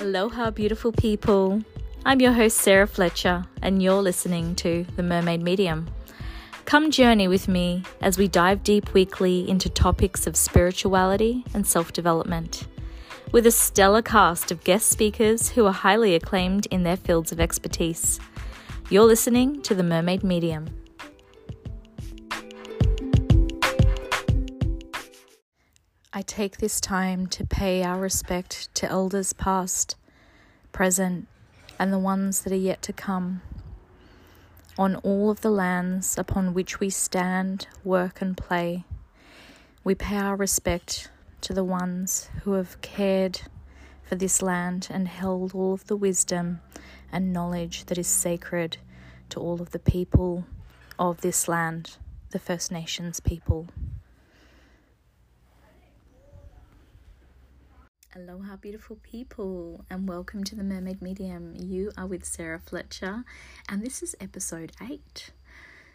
Aloha, beautiful people. I'm your host, Sarah Fletcher, and you're listening to The Mermaid Medium. Come journey with me as we dive deep weekly into topics of spirituality and self development, with a stellar cast of guest speakers who are highly acclaimed in their fields of expertise. You're listening to The Mermaid Medium. I take this time to pay our respect to elders past, present, and the ones that are yet to come. On all of the lands upon which we stand, work, and play, we pay our respect to the ones who have cared for this land and held all of the wisdom and knowledge that is sacred to all of the people of this land, the First Nations people. Aloha, beautiful people, and welcome to the Mermaid Medium. You are with Sarah Fletcher, and this is episode 8.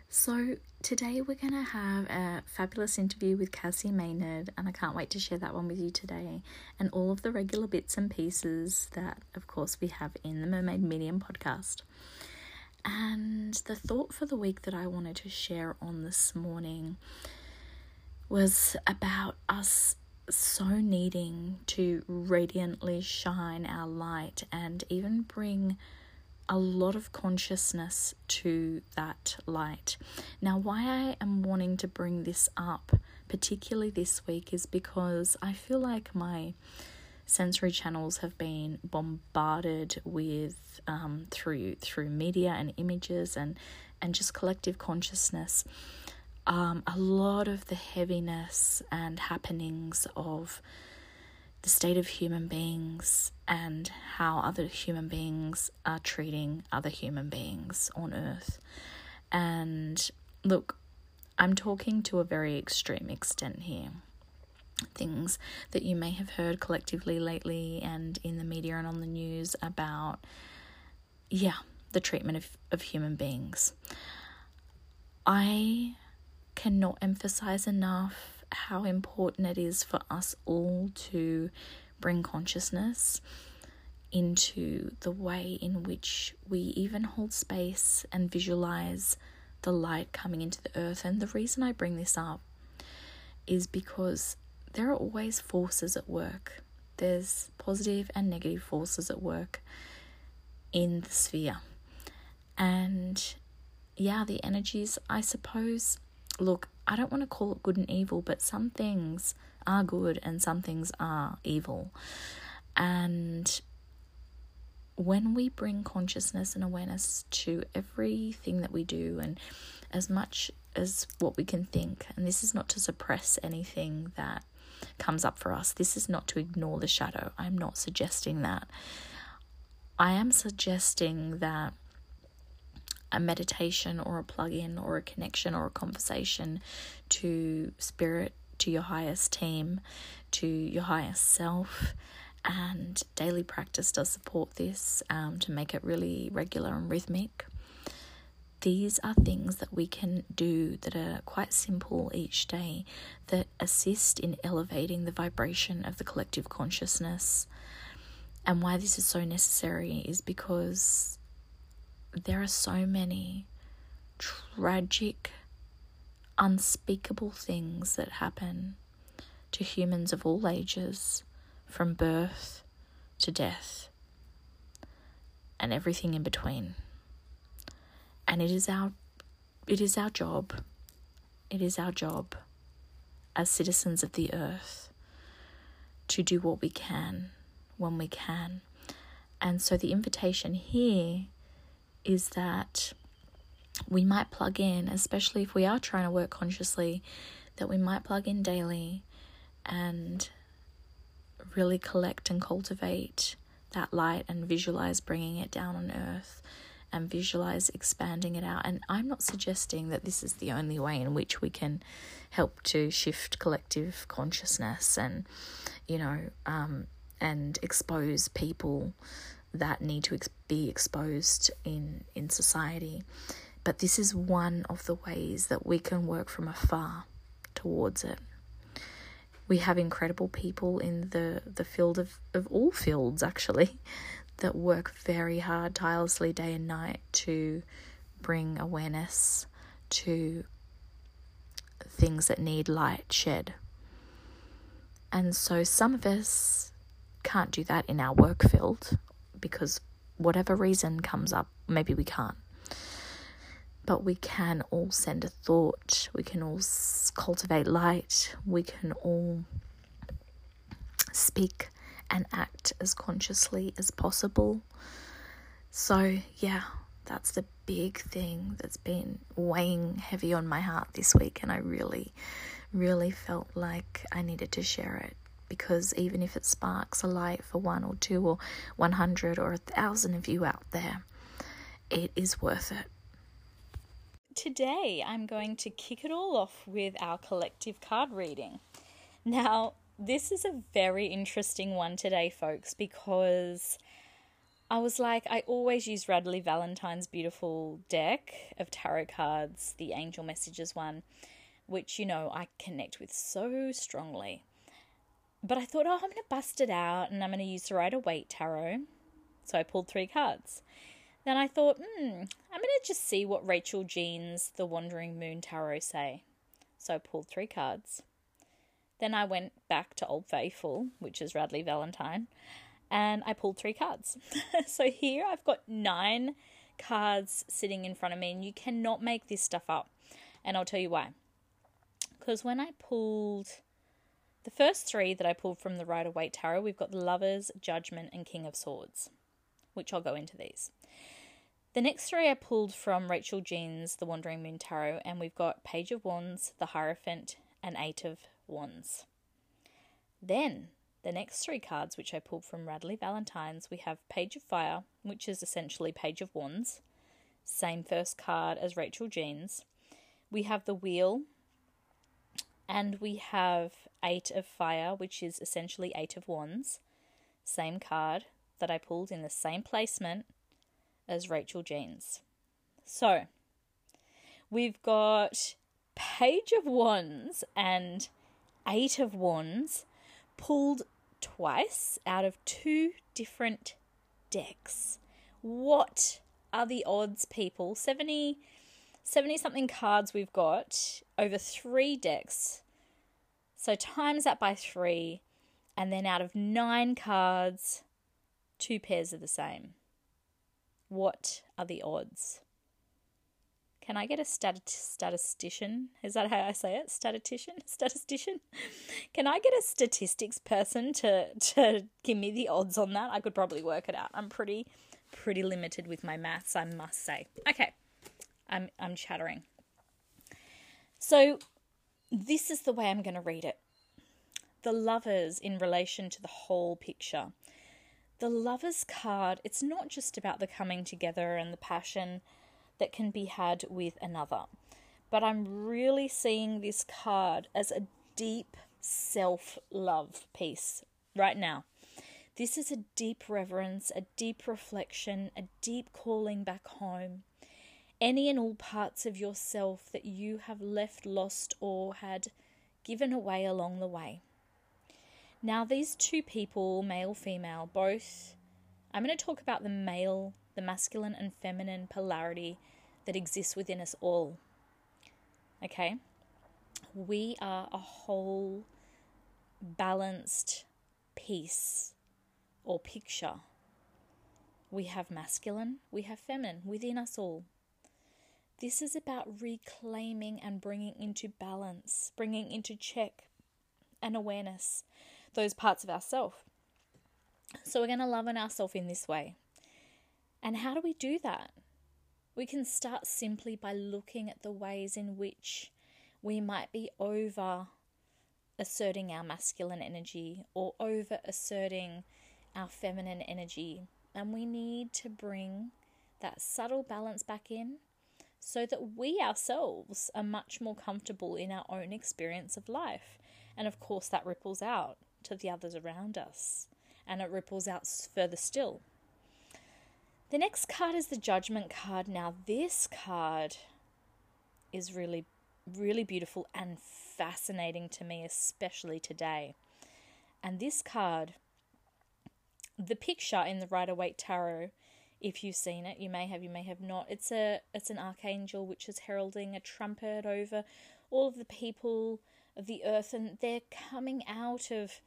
So, today we're going to have a fabulous interview with Cassie Maynard, and I can't wait to share that one with you today, and all of the regular bits and pieces that, of course, we have in the Mermaid Medium podcast. And the thought for the week that I wanted to share on this morning was about us so needing to radiantly shine our light and even bring a lot of consciousness to that light. Now, why I am wanting to bring this up, particularly this week, is because I feel like my sensory channels have been bombarded with um, through through media and images and and just collective consciousness um, a lot of the heaviness and happenings of the state of human beings and how other human beings are treating other human beings on earth. And look, I'm talking to a very extreme extent here. Things that you may have heard collectively lately and in the media and on the news about, yeah, the treatment of, of human beings. I cannot emphasize enough how important it is for us all to bring consciousness into the way in which we even hold space and visualize the light coming into the earth. And the reason I bring this up is because there are always forces at work. There's positive and negative forces at work in the sphere. And yeah, the energies, I suppose, look, I don't want to call it good and evil, but some things are good and some things are evil. And when we bring consciousness and awareness to everything that we do, and as much as what we can think, and this is not to suppress anything that comes up for us, this is not to ignore the shadow. I'm not suggesting that. I am suggesting that a meditation or a plug in or a connection or a conversation to spirit, to your highest team, to your highest self. And daily practice does support this um, to make it really regular and rhythmic. These are things that we can do that are quite simple each day that assist in elevating the vibration of the collective consciousness. And why this is so necessary is because there are so many tragic, unspeakable things that happen to humans of all ages, from birth to death, and everything in between. And it is our it is our job. It is our job as citizens of the earth to do what we can when we can. And so the invitation here is that we might plug in, especially if we are trying to work consciously, that we might plug in daily and really collect and cultivate that light and visualize bringing it down on earth and visualize expanding it out. And I'm not suggesting that this is the only way in which we can help to shift collective consciousness and, you know, um, and expose people that need to ex- be exposed in in society. But this is one of the ways that we can work from afar towards it. We have incredible people in the, the field of, of all fields actually that work very hard, tirelessly day and night to bring awareness to things that need light shed. And so some of us can't do that in our work field because whatever reason comes up, maybe we can't. But we can all send a thought, we can all cultivate light, we can all speak and act as consciously as possible. So, yeah, that's the big thing that's been weighing heavy on my heart this week, and I really, really felt like I needed to share it because even if it sparks a light for one or two or 100 or a thousand of you out there, it is worth it. Today, I'm going to kick it all off with our collective card reading. Now, this is a very interesting one today, folks, because I was like, I always use Radleigh Valentine's beautiful deck of tarot cards, the Angel Messages one, which, you know, I connect with so strongly. But I thought, oh, I'm going to bust it out and I'm going to use the Rider Waite Tarot. So I pulled three cards. Then I thought, hmm, I'm going to just see what Rachel Jean's The Wandering Moon Tarot say. So I pulled three cards. Then I went back to Old Faithful, which is Radleigh Valentine, and I pulled three cards. so here I've got nine cards sitting in front of me, and you cannot make this stuff up. And I'll tell you why. Because when I pulled the first three that I pulled from the Rider Waite Tarot, we've got the Lovers, Judgment, and King of Swords, which I'll go into these. The next three I pulled from Rachel Jean's The Wandering Moon Tarot, and we've got Page of Wands, the Hierophant, and Eight of Wands. Then the next three cards, which I pulled from Radleigh Valentine's, we have Page of Fire, which is essentially Page of Wands, same first card as Rachel Jean's. We have the Wheel, and we have Eight of Fire, which is essentially Eight of Wands, same card that I pulled in the same placement as Rachel Jean's. So, we've got Page of Wands and Eight of Wands pulled twice out of two different decks. What are the odds, people? 70, 70 something cards we've got over three decks. So times that by three, and then out of nine cards, two pairs are the same. What are the odds? Can I get a stat- statistician? Is that how I say it? Statistician? Statistician? Can I get a statistics person to to give me the odds on that? I could probably work it out. I'm pretty pretty limited with my maths, I must say. Okay. I'm I'm chattering. So this is the way I'm going to read it. The lovers in relation to the whole picture. The lovers card, it's not just about the coming together and the passion that can be had with another. But I'm really seeing this card as a deep self love piece right now. This is a deep reverence, a deep reflection, a deep calling back home. Any and all parts of yourself that you have left lost or had given away along the way. Now, these two people, male, female, both, I'm going to talk about the male, the masculine and feminine polarity that exists within us all. Okay? We are a whole balanced piece or picture. We have masculine, we have feminine within us all. This is about reclaiming and bringing into balance, bringing into check and awareness those parts of ourselves. So we're going to love on ourselves in this way. And how do we do that? We can start simply by looking at the ways in which we might be over asserting our masculine energy or over asserting our feminine energy. And we need to bring that subtle balance back in so that we ourselves are much more comfortable in our own experience of life. And of course, that ripples out to the others around us and it ripples out further still. The next card is the Judgment card. Now, this card is really, really beautiful and fascinating to me, especially today. And this card, the picture in the Rider Waite Tarot, if you've seen it, you may have, you may have not. It's a it's an archangel which is heralding a trumpet over all of the people of the earth, and they're coming out of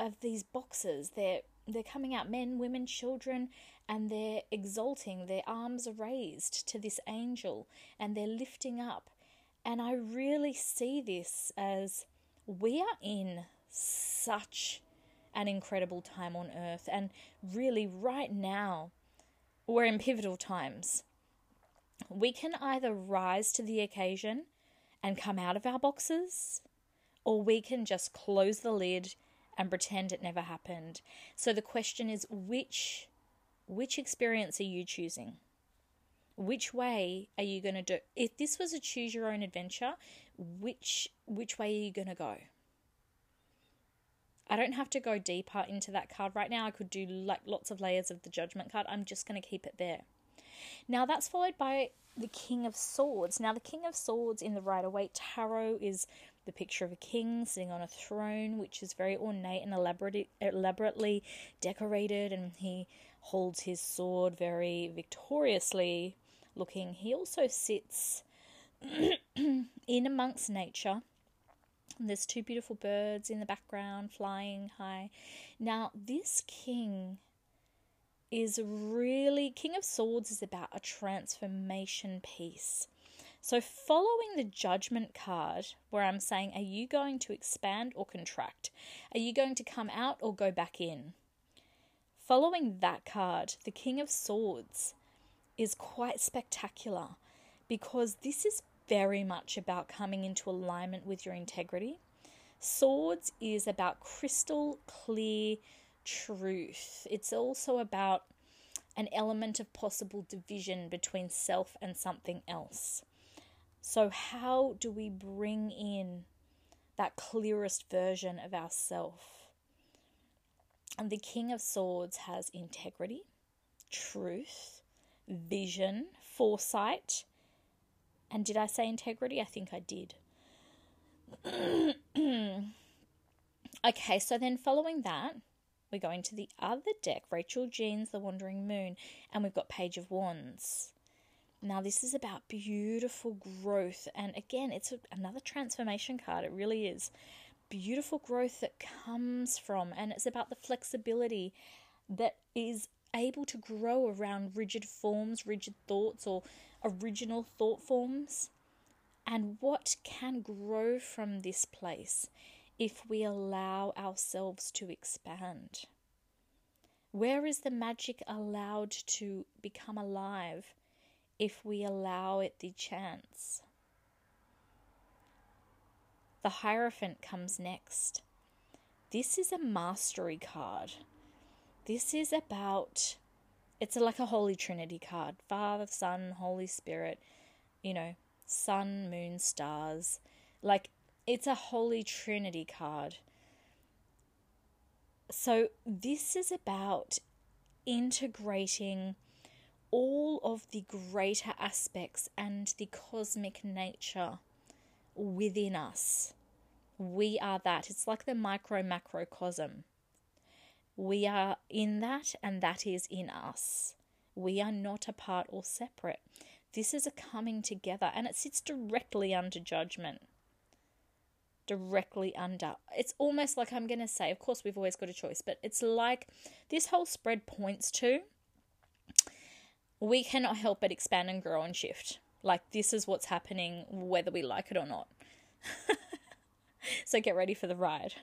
of these boxes. They're they're coming out, men, women, children, and they're exalting. Their arms are raised to this angel, and they're lifting up. And I really see this as we are in such an incredible time on earth, and really right now we're in pivotal times. We can either rise to the occasion and come out of our boxes, or we can just close the lid and pretend it never happened. So the question is which which experience are you choosing? Which way are you going to do? If this was a choose your own adventure, which which way are you going to go? I don't have to go deeper into that card right now. I could do like lots of layers of the judgment card. I'm just going to keep it there. Now that's followed by the King of Swords. Now the King of Swords in the Rider Waite Tarot is the picture of a king sitting on a throne, which is very ornate and elaborate, elaborately decorated, and he holds his sword very victoriously looking. He also sits in amongst nature there's two beautiful birds in the background flying high. Now, this king is really King of Swords is about a transformation piece. So, following the judgment card, where I'm saying, are you going to expand or contract? Are you going to come out or go back in? Following that card, the King of Swords is quite spectacular because this is very much about coming into alignment with your integrity. Swords is about crystal clear truth. It's also about an element of possible division between self and something else. So, how do we bring in that clearest version of ourself? And the King of Swords has integrity, truth, vision, foresight, and did I say integrity? I think I did. okay, so then following that, we're going to the other deck, Rachel Jean's The Wandering Moon, and we've got Page of Wands. Now, this is about beautiful growth, and again, it's a, another transformation card. It really is. Beautiful growth that comes from, and it's about the flexibility that is able to grow around rigid forms, rigid thoughts, or original thought forms and what can grow from this place if we allow ourselves to expand. Where is the magic allowed to become alive if we allow it the chance? The Hierophant comes next. This is a mastery card. This is about it's like a Holy Trinity card Father, Son, Holy Spirit, you know, sun, moon, stars. Like, it's a Holy Trinity card. So, this is about integrating all of the greater aspects and the cosmic nature within us. We are that. It's like the micro macrocosm. We are in that, and that is in us. We are not apart or separate. This is a coming together, and it sits directly under judgment. Directly under. It's almost like I'm going to say, of course, we've always got a choice, but it's like this whole spread points to we cannot help but expand and grow and shift. Like, this is what's happening, whether we like it or not. so, get ready for the ride.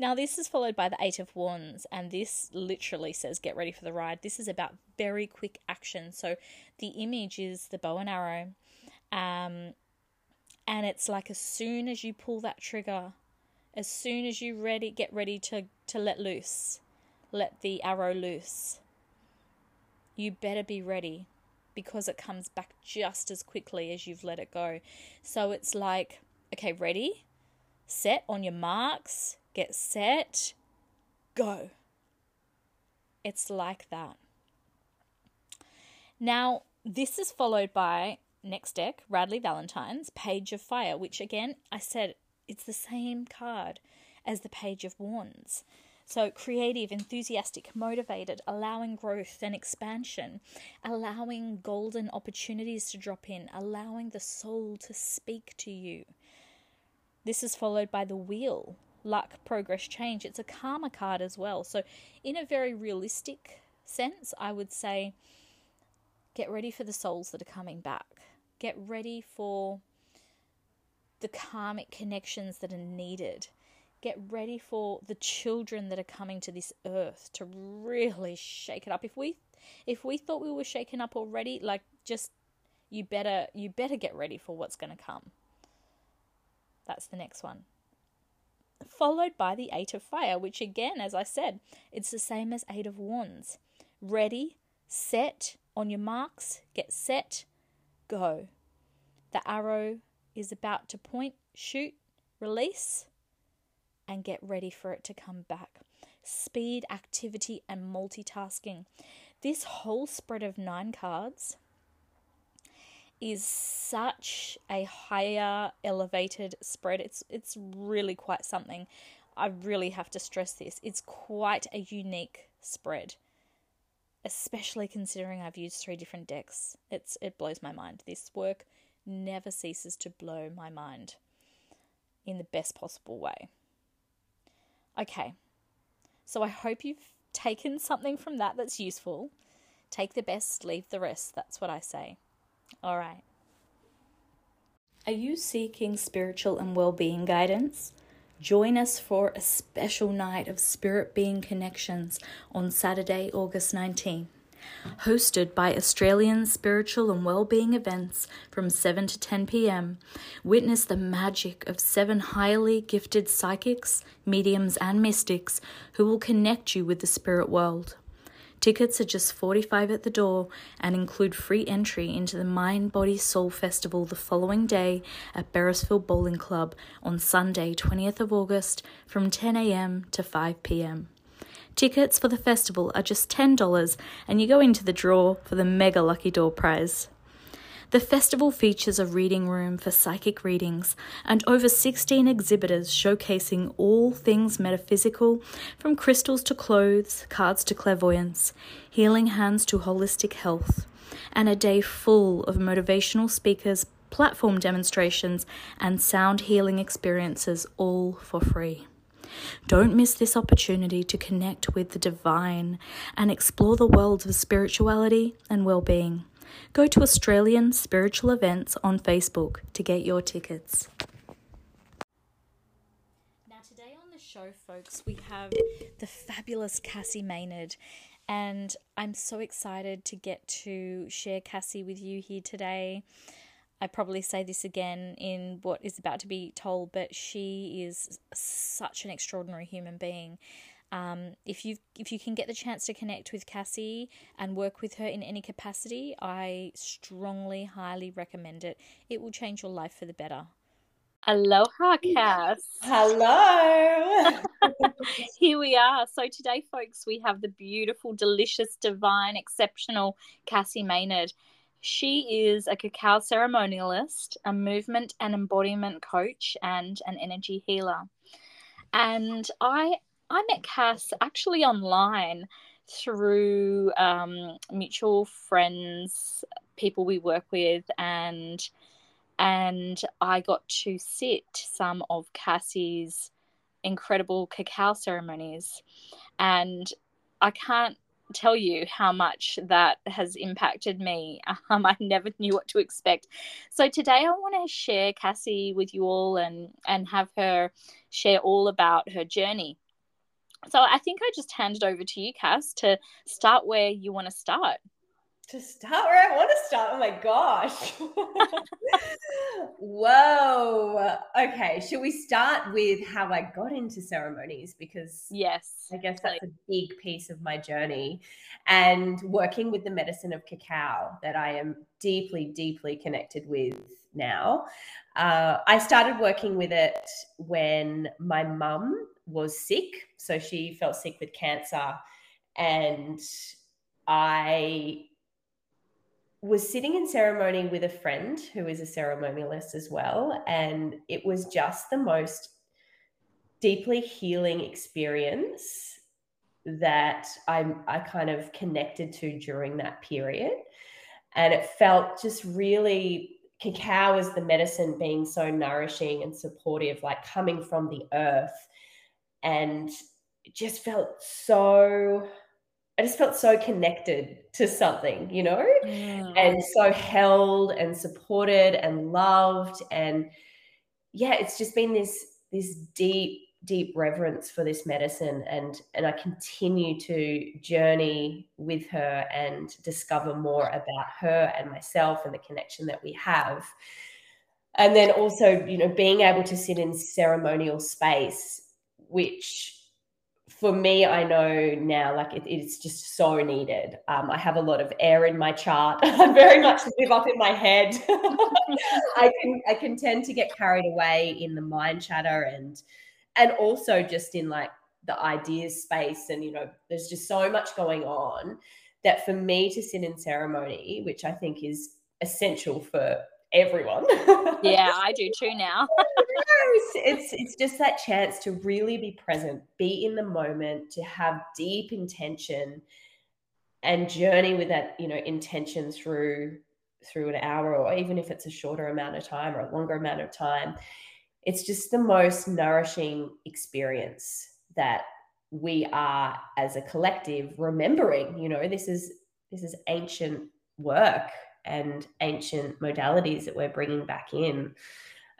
Now, this is followed by the Eight of Wands, and this literally says, Get ready for the ride. This is about very quick action. So, the image is the bow and arrow, um, and it's like as soon as you pull that trigger, as soon as you ready, get ready to, to let loose, let the arrow loose. You better be ready because it comes back just as quickly as you've let it go. So it's like, okay, ready, set on your marks, get set, go. It's like that. Now, this is followed by next deck, Radleigh Valentine's Page of Fire, which again, I said it's the same card as the Page of Wands. So, creative, enthusiastic, motivated, allowing growth and expansion, allowing golden opportunities to drop in, allowing the soul to speak to you. This is followed by the wheel, luck, progress, change. It's a karma card as well. So, in a very realistic sense, I would say get ready for the souls that are coming back. Get ready for the karmic connections that are needed get ready for the children that are coming to this earth to really shake it up. If we if we thought we were shaken up already, like just you better you better get ready for what's going to come. That's the next one. Followed by the 8 of fire, which again as I said, it's the same as 8 of wands. Ready, set, on your marks, get set, go. The arrow is about to point, shoot, release and get ready for it to come back. Speed, activity, and multitasking. This whole spread of nine cards is such a higher elevated spread. It's it's really quite something. I really have to stress this. It's quite a unique spread. Especially considering I've used three different decks. It's it blows my mind. This work never ceases to blow my mind in the best possible way. Okay, so I hope you've taken something from that that's useful. Take the best, leave the rest. That's what I say. All right. Are you seeking spiritual and well being guidance? Join us for a special night of spirit being connections on Saturday, August 19 hosted by Australian spiritual and well-being events from 7 to 10 p.m. Witness the magic of seven highly gifted psychics, mediums, and mystics who will connect you with the spirit world. Tickets are just 45 at the door and include free entry into the Mind Body Soul Festival the following day at Beresfield Bowling Club on Sunday, 20th of August from 10 a.m. to 5 p.m. Tickets for the festival are just $10 and you go into the draw for the mega lucky door prize. The festival features a reading room for psychic readings and over 16 exhibitors showcasing all things metaphysical, from crystals to clothes, cards to clairvoyance, healing hands to holistic health, and a day full of motivational speakers, platform demonstrations, and sound healing experiences, all for free. Don't miss this opportunity to connect with the divine and explore the worlds of spirituality and well-being. Go to Australian Spiritual Events on Facebook to get your tickets. Now, today on the show, folks, we have the fabulous Cassie Maynard, and I'm so excited to get to share Cassie with you here today. I probably say this again in what is about to be told, but she is such an extraordinary human being. Um, if you if you can get the chance to connect with Cassie and work with her in any capacity, I strongly, highly recommend it. It will change your life for the better. Aloha, Cass. Hello. Here we are. So today, folks, we have the beautiful, delicious, divine, exceptional Cassie Maynard. She is a cacao ceremonialist, a movement and embodiment coach, and an energy healer. And I I met Cass actually online through um, mutual friends, people we work with, and and I got to sit some of Cassie's incredible cacao ceremonies, and I can't tell you how much that has impacted me. Um, I never knew what to expect. So today I want to share Cassie with you all and and have her share all about her journey. So I think I just hand it over to you, Cass, to start where you want to start to start where I want to start. Oh my gosh. Whoa. Okay. Should we start with how I got into ceremonies? Because, yes, I guess that's a big piece of my journey and working with the medicine of cacao that I am deeply, deeply connected with now. Uh, I started working with it when my mum was sick. So she felt sick with cancer. And I was sitting in ceremony with a friend who is a ceremonialist as well. And it was just the most deeply healing experience that I, I kind of connected to during that period. And it felt just really cacao as the medicine being so nourishing and supportive, like coming from the earth. And it just felt so I just felt so connected to something, you know, mm. and so held and supported and loved. And yeah, it's just been this this deep, deep reverence for this medicine. And and I continue to journey with her and discover more about her and myself and the connection that we have. And then also, you know, being able to sit in ceremonial space, which for me, I know now, like it, it's just so needed. Um, I have a lot of air in my chart. I very much live up in my head. I can I can tend to get carried away in the mind chatter and and also just in like the ideas space. And you know, there's just so much going on that for me to sit in ceremony, which I think is essential for everyone. yeah, I do too now. it's it's just that chance to really be present, be in the moment, to have deep intention and journey with that, you know, intention through through an hour or even if it's a shorter amount of time or a longer amount of time. It's just the most nourishing experience that we are as a collective remembering, you know, this is this is ancient work and ancient modalities that we're bringing back in.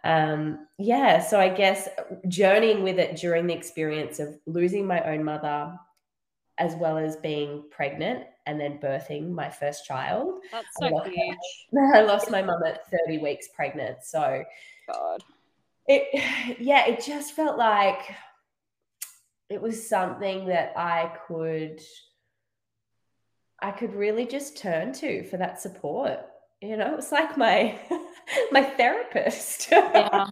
Um, yeah, so I guess journeying with it during the experience of losing my own mother, as well as being pregnant and then birthing my first child. That's so I lost, huge. I lost my mum at 30 weeks pregnant. So, God. It, yeah, it just felt like it was something that I could I could really just turn to for that support. You know, it's like my my therapist. Yeah.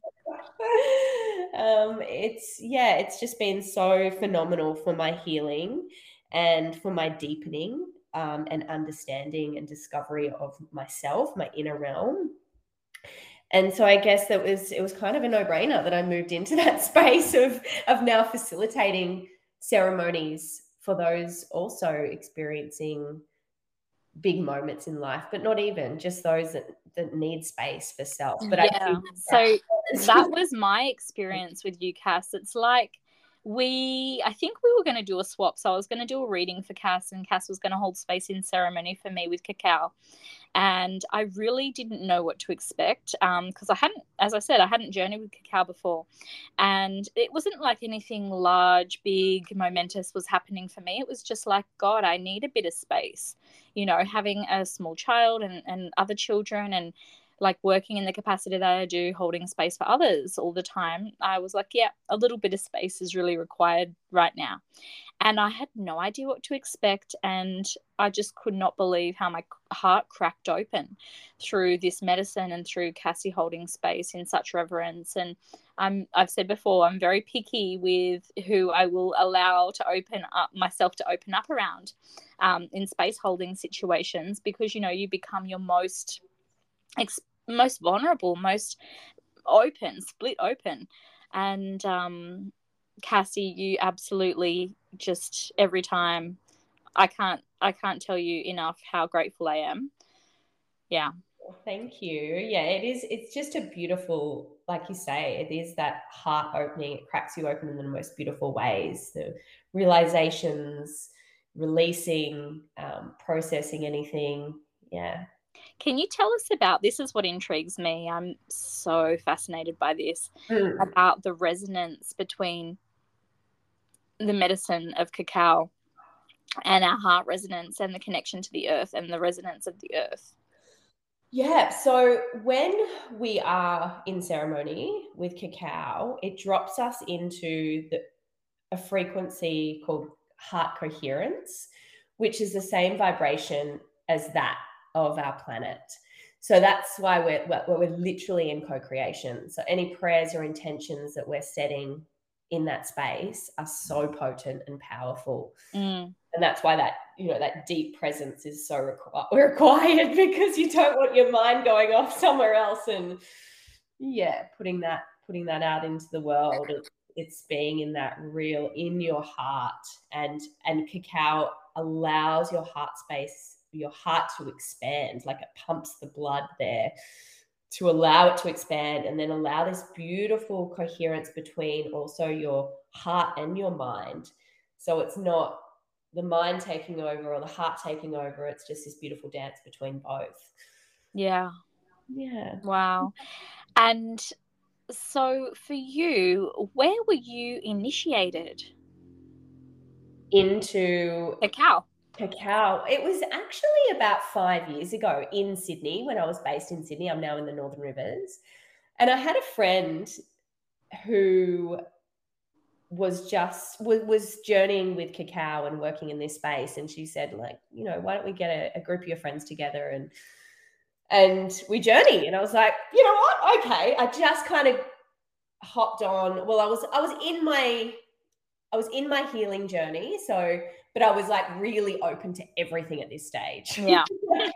um, it's yeah, it's just been so phenomenal for my healing and for my deepening um, and understanding and discovery of myself, my inner realm. And so I guess that was it was kind of a no-brainer that I moved into that space of of now facilitating ceremonies for those also experiencing big moments in life, but not even just those that, that need space for self. But yeah, so that was my experience with you, Cass. It's like we i think we were going to do a swap so i was going to do a reading for cass and cass was going to hold space in ceremony for me with cacao and i really didn't know what to expect because um, i hadn't as i said i hadn't journeyed with cacao before. And it wasn't like anything large big momentous was happening for me. It was just like god i need a bit of space. You know having a small child and, and other children and like working in the capacity that I do, holding space for others all the time, I was like, yeah, a little bit of space is really required right now. And I had no idea what to expect. And I just could not believe how my heart cracked open through this medicine and through Cassie holding space in such reverence. And I'm, I've said before, I'm very picky with who I will allow to open up myself to open up around um, in space holding situations because, you know, you become your most ex- most vulnerable, most open, split open. And um, Cassie, you absolutely just every time I can't I can't tell you enough how grateful I am. Yeah. Thank you. Yeah, it is. It's just a beautiful, like you say, it is that heart opening. It cracks you open in the most beautiful ways. The realizations, releasing, um, processing anything. Yeah, can you tell us about this? Is what intrigues me. I'm so fascinated by this mm. about the resonance between the medicine of cacao and our heart resonance and the connection to the earth and the resonance of the earth. Yeah, so when we are in ceremony with cacao, it drops us into the, a frequency called heart coherence, which is the same vibration as that of our planet. So that's why we're, we're literally in co creation. So any prayers or intentions that we're setting in that space are so potent and powerful mm. and that's why that you know that deep presence is so requ- required because you don't want your mind going off somewhere else and yeah putting that putting that out into the world it's being in that real in your heart and and cacao allows your heart space your heart to expand like it pumps the blood there to allow it to expand and then allow this beautiful coherence between also your heart and your mind. So it's not the mind taking over or the heart taking over it's just this beautiful dance between both. Yeah. Yeah. Wow. And so for you where were you initiated? Into cacao cacao. It was actually about five years ago in sydney when i was based in sydney. I'm now in the northern rivers. And i had a friend who was just was, journeying with cacao and working in this space. And she said like you know why don't we get a, a group of your friends together? And and we journey and i was like you know what? Okay. I just kind of hopped on. Well i was i was in my i was in my healing journey. So but i was like really open to everything at this stage. Yeah.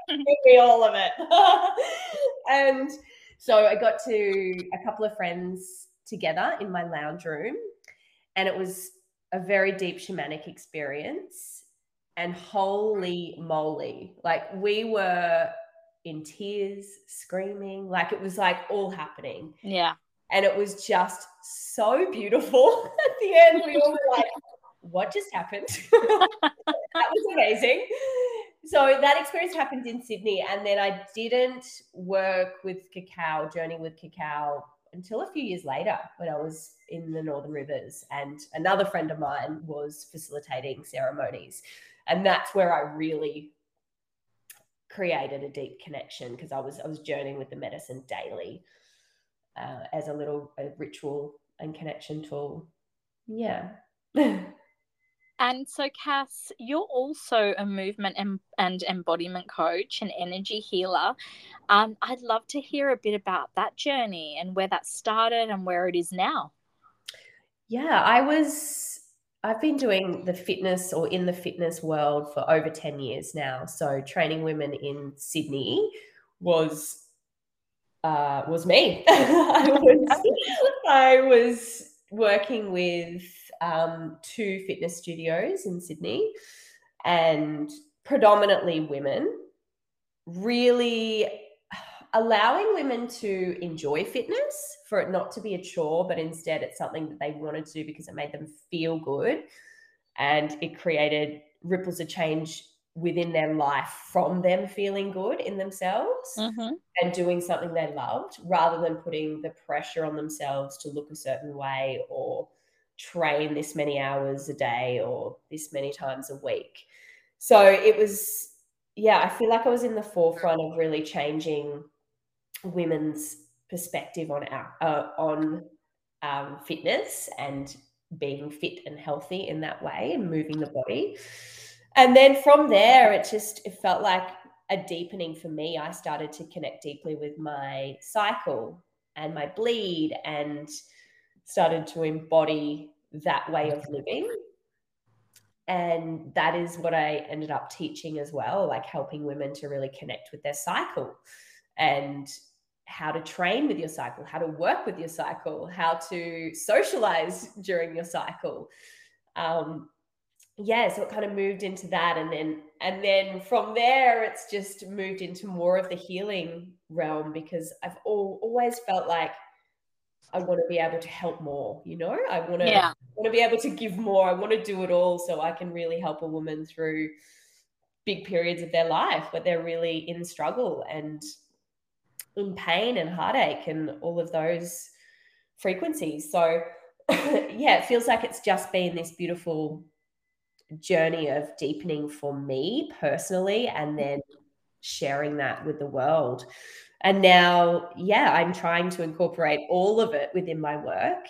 Me all of it. And so i got to a couple of friends together in my lounge room and it was a very deep shamanic experience. And holy moly like we were in tears screaming like it was like all happening. Yeah. And it was just so beautiful. At the end we all were like what just happened that was amazing so that experience happened in sydney and then i didn't work with cacao journey with cacao until a few years later when I was in the Northern Rivers and another friend of mine was facilitating ceremonies. And that's where I really created a deep connection because I was I was journeying with the medicine daily uh, as a little a ritual and connection tool. Yeah. And so, Cass, you're also a movement and, and embodiment coach and energy healer. Um, I'd love to hear a bit about that journey and where that started and where it is now. Yeah, I was, I've been doing the fitness or in the fitness world for over 10 years now. So, training women in Sydney was uh, was me. I was I was working with um, two fitness studios in Sydney and predominantly women, really allowing women to enjoy fitness for it not to be a chore, but instead it's something that they wanted to do because it made them feel good. And it created ripples of change within their life from them feeling good in themselves mm-hmm. and doing something they loved rather than putting the pressure on themselves to look a certain way or train this many hours a day or this many times a week. So it was, yeah, I feel like I was in the forefront of really changing women's perspective on our uh, on um, fitness and being fit and healthy in that way and moving the body. And then from there, it just it felt like a deepening for me. I started to connect deeply with my cycle and my bleed and started to embody that way of living. And that is what I ended up teaching as well, like helping women to really connect with their cycle and how to train with your cycle, how to work with your cycle, how to socialize during your cycle. Um, yeah, so it kind of moved into that, and then and then from there, it's just moved into more of the healing realm because I've all, always felt like I want to be able to help more, you know? I want to yeah. want to be able to give more. I want to do it all so I can really help a woman through big periods of their life where they're really in struggle and in pain and heartache and all of those frequencies. So yeah, it feels like it's just been this beautiful journey of deepening for me personally and then sharing that with the world. And now, yeah, I'm trying to incorporate all of it within my work.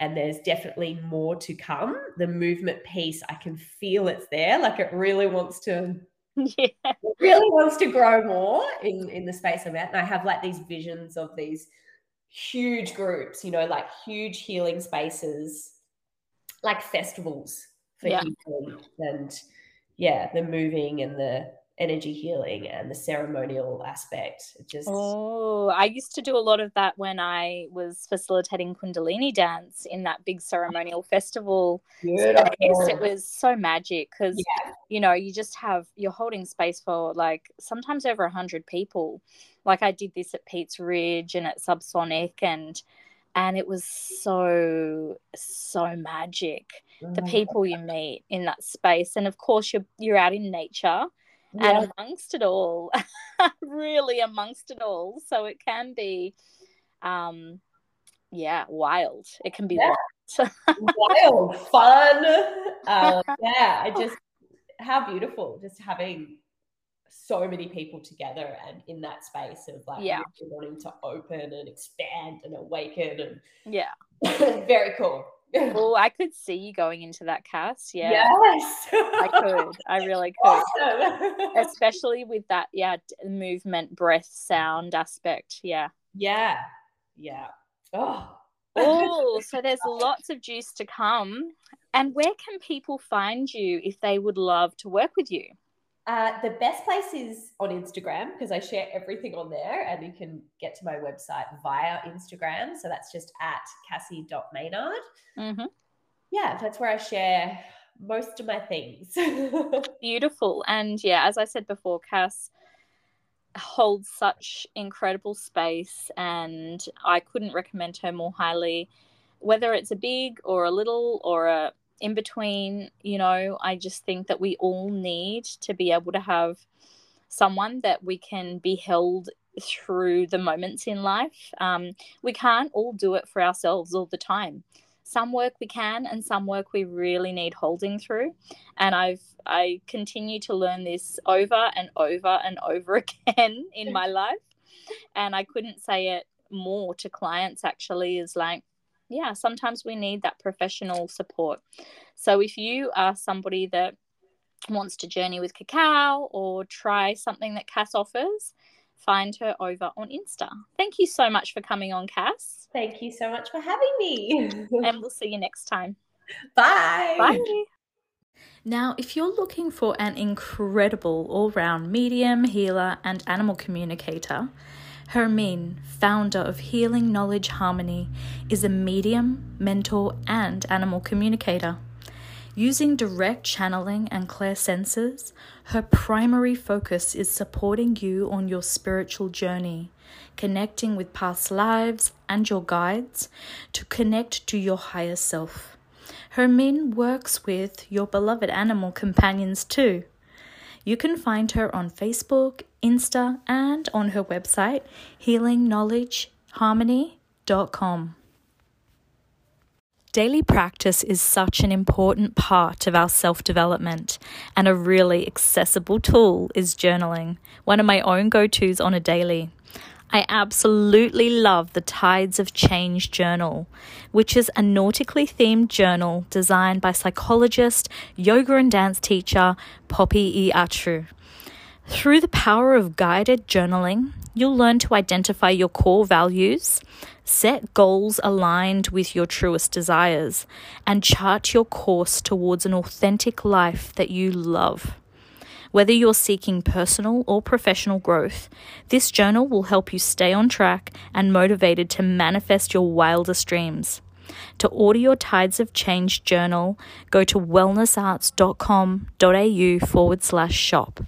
And there's definitely more to come. The movement piece, I can feel it's there. Like it really wants to, yeah. really wants to grow more in, in the space I'm at. And I have like these visions of these huge groups, you know, like huge healing spaces, like festivals for Yeah. healing and yeah, the moving and the energy healing and the ceremonial aspect. It just Oh, I used to do a lot of that when I was facilitating Kundalini dance in that big ceremonial festival space. It was so magic because Yeah. you know you just have you're holding space for like sometimes over a hundred people. Like I did this at Peats Ridge and at Subsonic and and it was so so magic the Mm. people you meet in that space and of course you're you're out in nature Yeah. and amongst it all really amongst it all so it can be um yeah wild it can be Yeah. wild. wild, fun. Um, yeah, I just how beautiful just having so many people together and in that space of like Yeah. really wanting to open and expand and awaken and yeah very cool. Oh i could see you going into that Cass yeah. Yes, i could. I really could. Awesome. especially with that yeah movement breath sound aspect yeah. Yeah, yeah. Oh, oh so there's lots of juice to come. And where can people find you if they would love to work with you Uh, the best place is on Instagram because I share everything on there and you can get to my website via Instagram. So that's just at cassie.maynard. hmm Yeah, that's where I share most of my things. beautiful and yeah as i said before cass holds such incredible space and i couldn't recommend her more highly whether it's a big or a little or a in between you know i just think that we all need to be able to have someone that we can be held through the moments in life. Um, we can't all do it for ourselves all the time. Some work we can and some work we really need holding through. And i've i continue to learn this over and over and over again in my life. And i couldn't say it more to clients actually is like yeah sometimes we need that professional support. So if you are somebody that wants to journey with cacao or try something that cass offers find her over on insta. Thank you so much for coming on cass. Thank you so much for having me. and we'll see you next time. Bye. bye. Now, if you're looking for an incredible all round medium, healer, and animal communicator, Hermine, founder of Healing Knowledge Harmony, is a medium, mentor, and animal communicator. Using direct channeling and clairsensors, her primary focus is supporting you on your spiritual journey, connecting with past lives and your guides to connect to your higher self. Hermine works with your beloved animal companions too. You can find her on Facebook, Insta, and on her website, healingknowledgeharmony.com. Daily practice is such an important part of our self development, and a really accessible tool is journaling, one of my own go tos on a daily. I absolutely love the Tides of Change journal, which is a nautically themed journal designed by psychologist, yoga and dance teacher Poppy E. Atru. Through the power of guided journaling, you'll learn to identify your core values, set goals aligned with your truest desires, and chart your course towards an authentic life that you love. Whether you're seeking personal or professional growth, this journal will help you stay on track and motivated to manifest your wildest dreams. To order your Tides of Change journal, go to wellnessarts.com.au forward slash shop.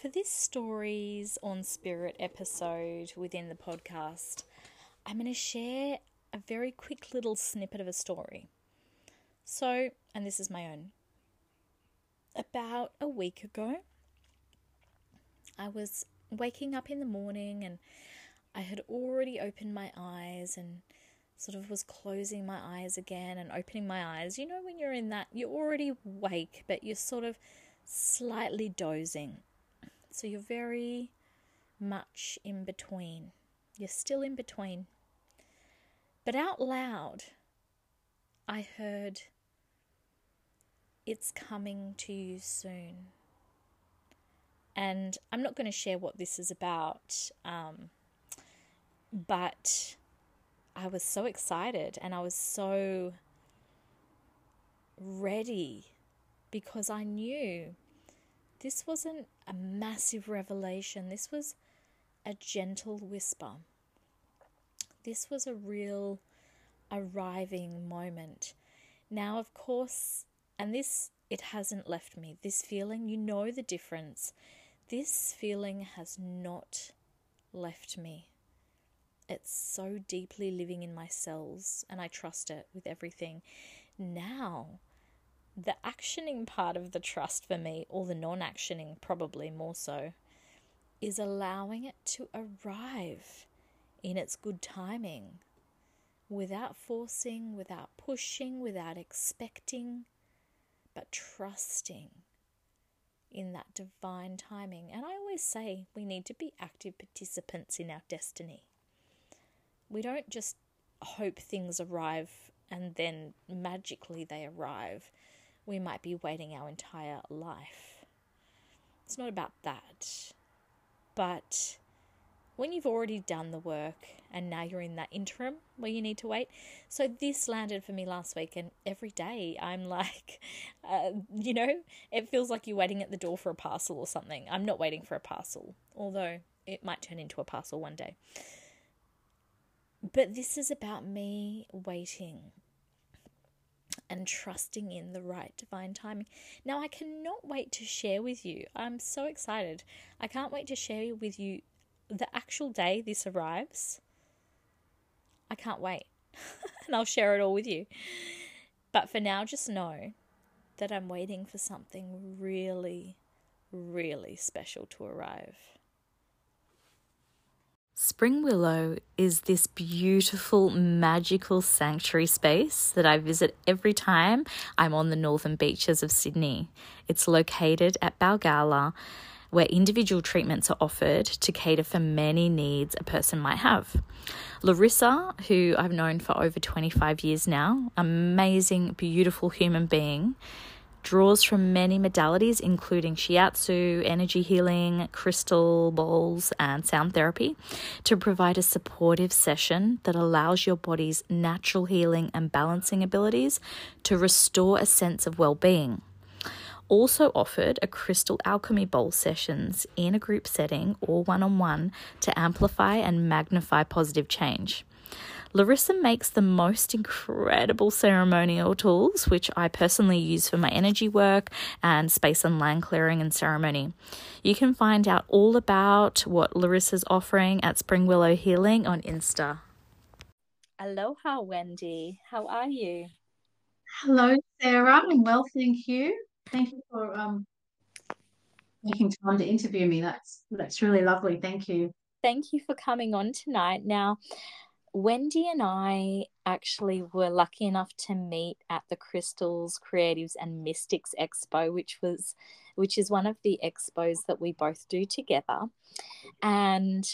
For this Stories on Spirit episode within the podcast, I'm going to share a very quick little snippet of a story. So, and this is my own. About a week ago, I was waking up in the morning and I had already opened my eyes and sort of was closing my eyes again and opening my eyes. You know, when you're in that, you're already awake, but you're sort of slightly dozing. So you're very much in between. You're still in between. But out loud, I heard, It's coming to you soon. And I'm not going to share what this is about, um, but I was so excited and I was so ready because I knew this wasn't a massive revelation. This was a gentle whisper. This was a real arriving moment. Now, of course, and this, it hasn't left me. This feeling, you know the difference. This feeling has not left me. It's so deeply living in my cells, and I trust it with everything. Now, the actioning part of the trust for me, or the non actioning, probably more so, is allowing it to arrive in its good timing without forcing, without pushing, without expecting, but trusting in that divine timing. And I always say we need to be active participants in our destiny. We don't just hope things arrive and then magically they arrive we might be waiting our entire life. It's not about that. But when you've already done the work and now you're in that interim where you need to wait. So this landed for me last week, and every day I'm like, uh, you know, it feels like you're waiting at the door for a parcel or something. I'm not waiting for a parcel, although it might turn into a parcel one day. But this is about me waiting and trusting in the right divine timing. Now, I cannot wait to share with you. I'm so excited. I can't wait to share with you the actual day this arrives. I can't wait. and I'll share it all with you. But for now, just know that I'm waiting for something really, really special to arrive. Spring Willow is this beautiful, magical sanctuary space that I visit every time I'm on the northern beaches of Sydney. It's located at Balgowlah, where individual treatments are offered to cater for many needs a person might have. Larissa, who I've known for over 25 years now, amazing, beautiful human being, draws from many modalities, including shiatsu, energy healing, crystal balls, and sound therapy, to provide a supportive session that allows your body's natural healing and balancing abilities to restore a sense of well being. Also offered a crystal alchemy bowl sessions in a group setting or one on one to amplify and magnify positive change. Larissa makes the most incredible ceremonial tools, which I personally use for my energy work and space and land clearing and ceremony. You can find out all about what Larissa's offering at Spring Willow Healing on Insta. Aloha, Wendy. How are you? Hello, Sarah. I'm well, thank you. Thank you for um, making time to interview me. That's that's really lovely. Thank you. Thank you for coming on tonight. Now, Wendy and I actually were lucky enough to meet at the Crystals Creatives and Mystics Expo, which was which is one of the expos that we both do together. And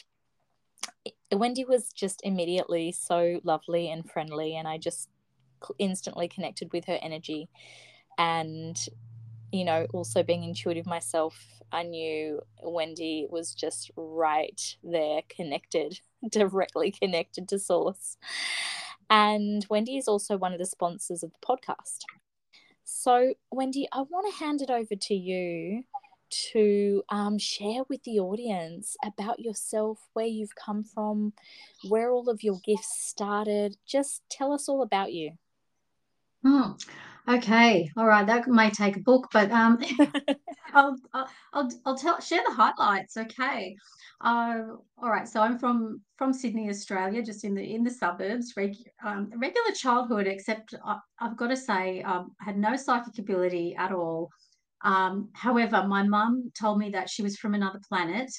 Wendy was just immediately so lovely and friendly and I just instantly connected with her energy and you know also being intuitive myself I knew Wendy was just right there, connected, directly connected to Source. And Wendy is also one of the sponsors of the podcast. So, Wendy, I want to hand it over to you to um, share with the audience about yourself, where you've come from, where all of your gifts started. Just tell us all about you. Hmm. Okay, all right. That may take a book, but um, I'll, I'll I'll tell share the highlights. Okay, uh, all right. So I'm from from Sydney, Australia, just in the in the suburbs. Reg, um, regular childhood, except I, have got to say, um, I had no psychic ability at all. Um, however, my mum told me that she was from another planet,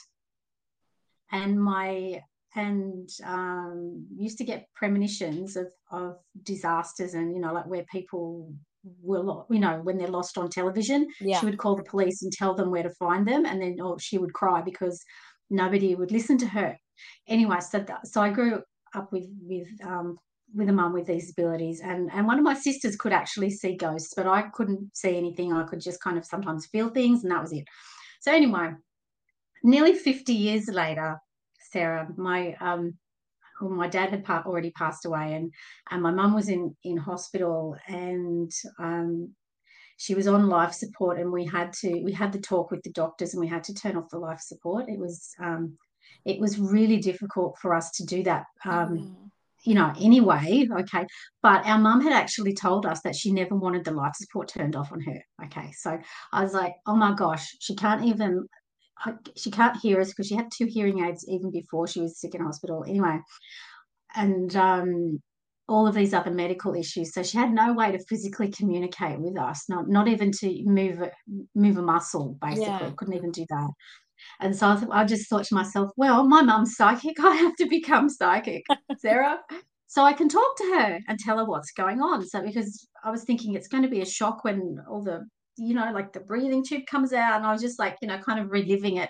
and my and um, used to get premonitions of of disasters and you know like where people will you know when they're lost on television yeah. she would call the police and tell them where to find them and then oh, she would cry because nobody would listen to her. Anyway so that, so i grew up with with um with a mum with these abilities and and one of my sisters could actually see ghosts but i couldn't see anything. I could just kind of sometimes feel things and that was it. So anyway nearly 50 years later sarah my um who my dad had pa- already passed away, and and my mum was in in hospital, and um, she was on life support and we had to we had the talk with the doctors and we had to turn off the life support. It was um, it was really difficult for us to do that um, mm. you know anyway okay? But our mum had actually told us that she never wanted the life support turned off on her okay? So i was like oh my gosh she can't even she can't hear us because she had two hearing aids even before she was sick in hospital anyway and um, all of these other medical issues. So she had no way to physically communicate with us, not not even to move move a muscle. Basically, yeah. couldn't even do that. And so I, th- I just thought to myself, well, my mum's psychic. I have to become psychic, Sarah. so I can talk to her and tell her what's going on. So because I was thinking it's going to be a shock when all the you know like the breathing tube comes out, and I was just like you know kind of reliving it,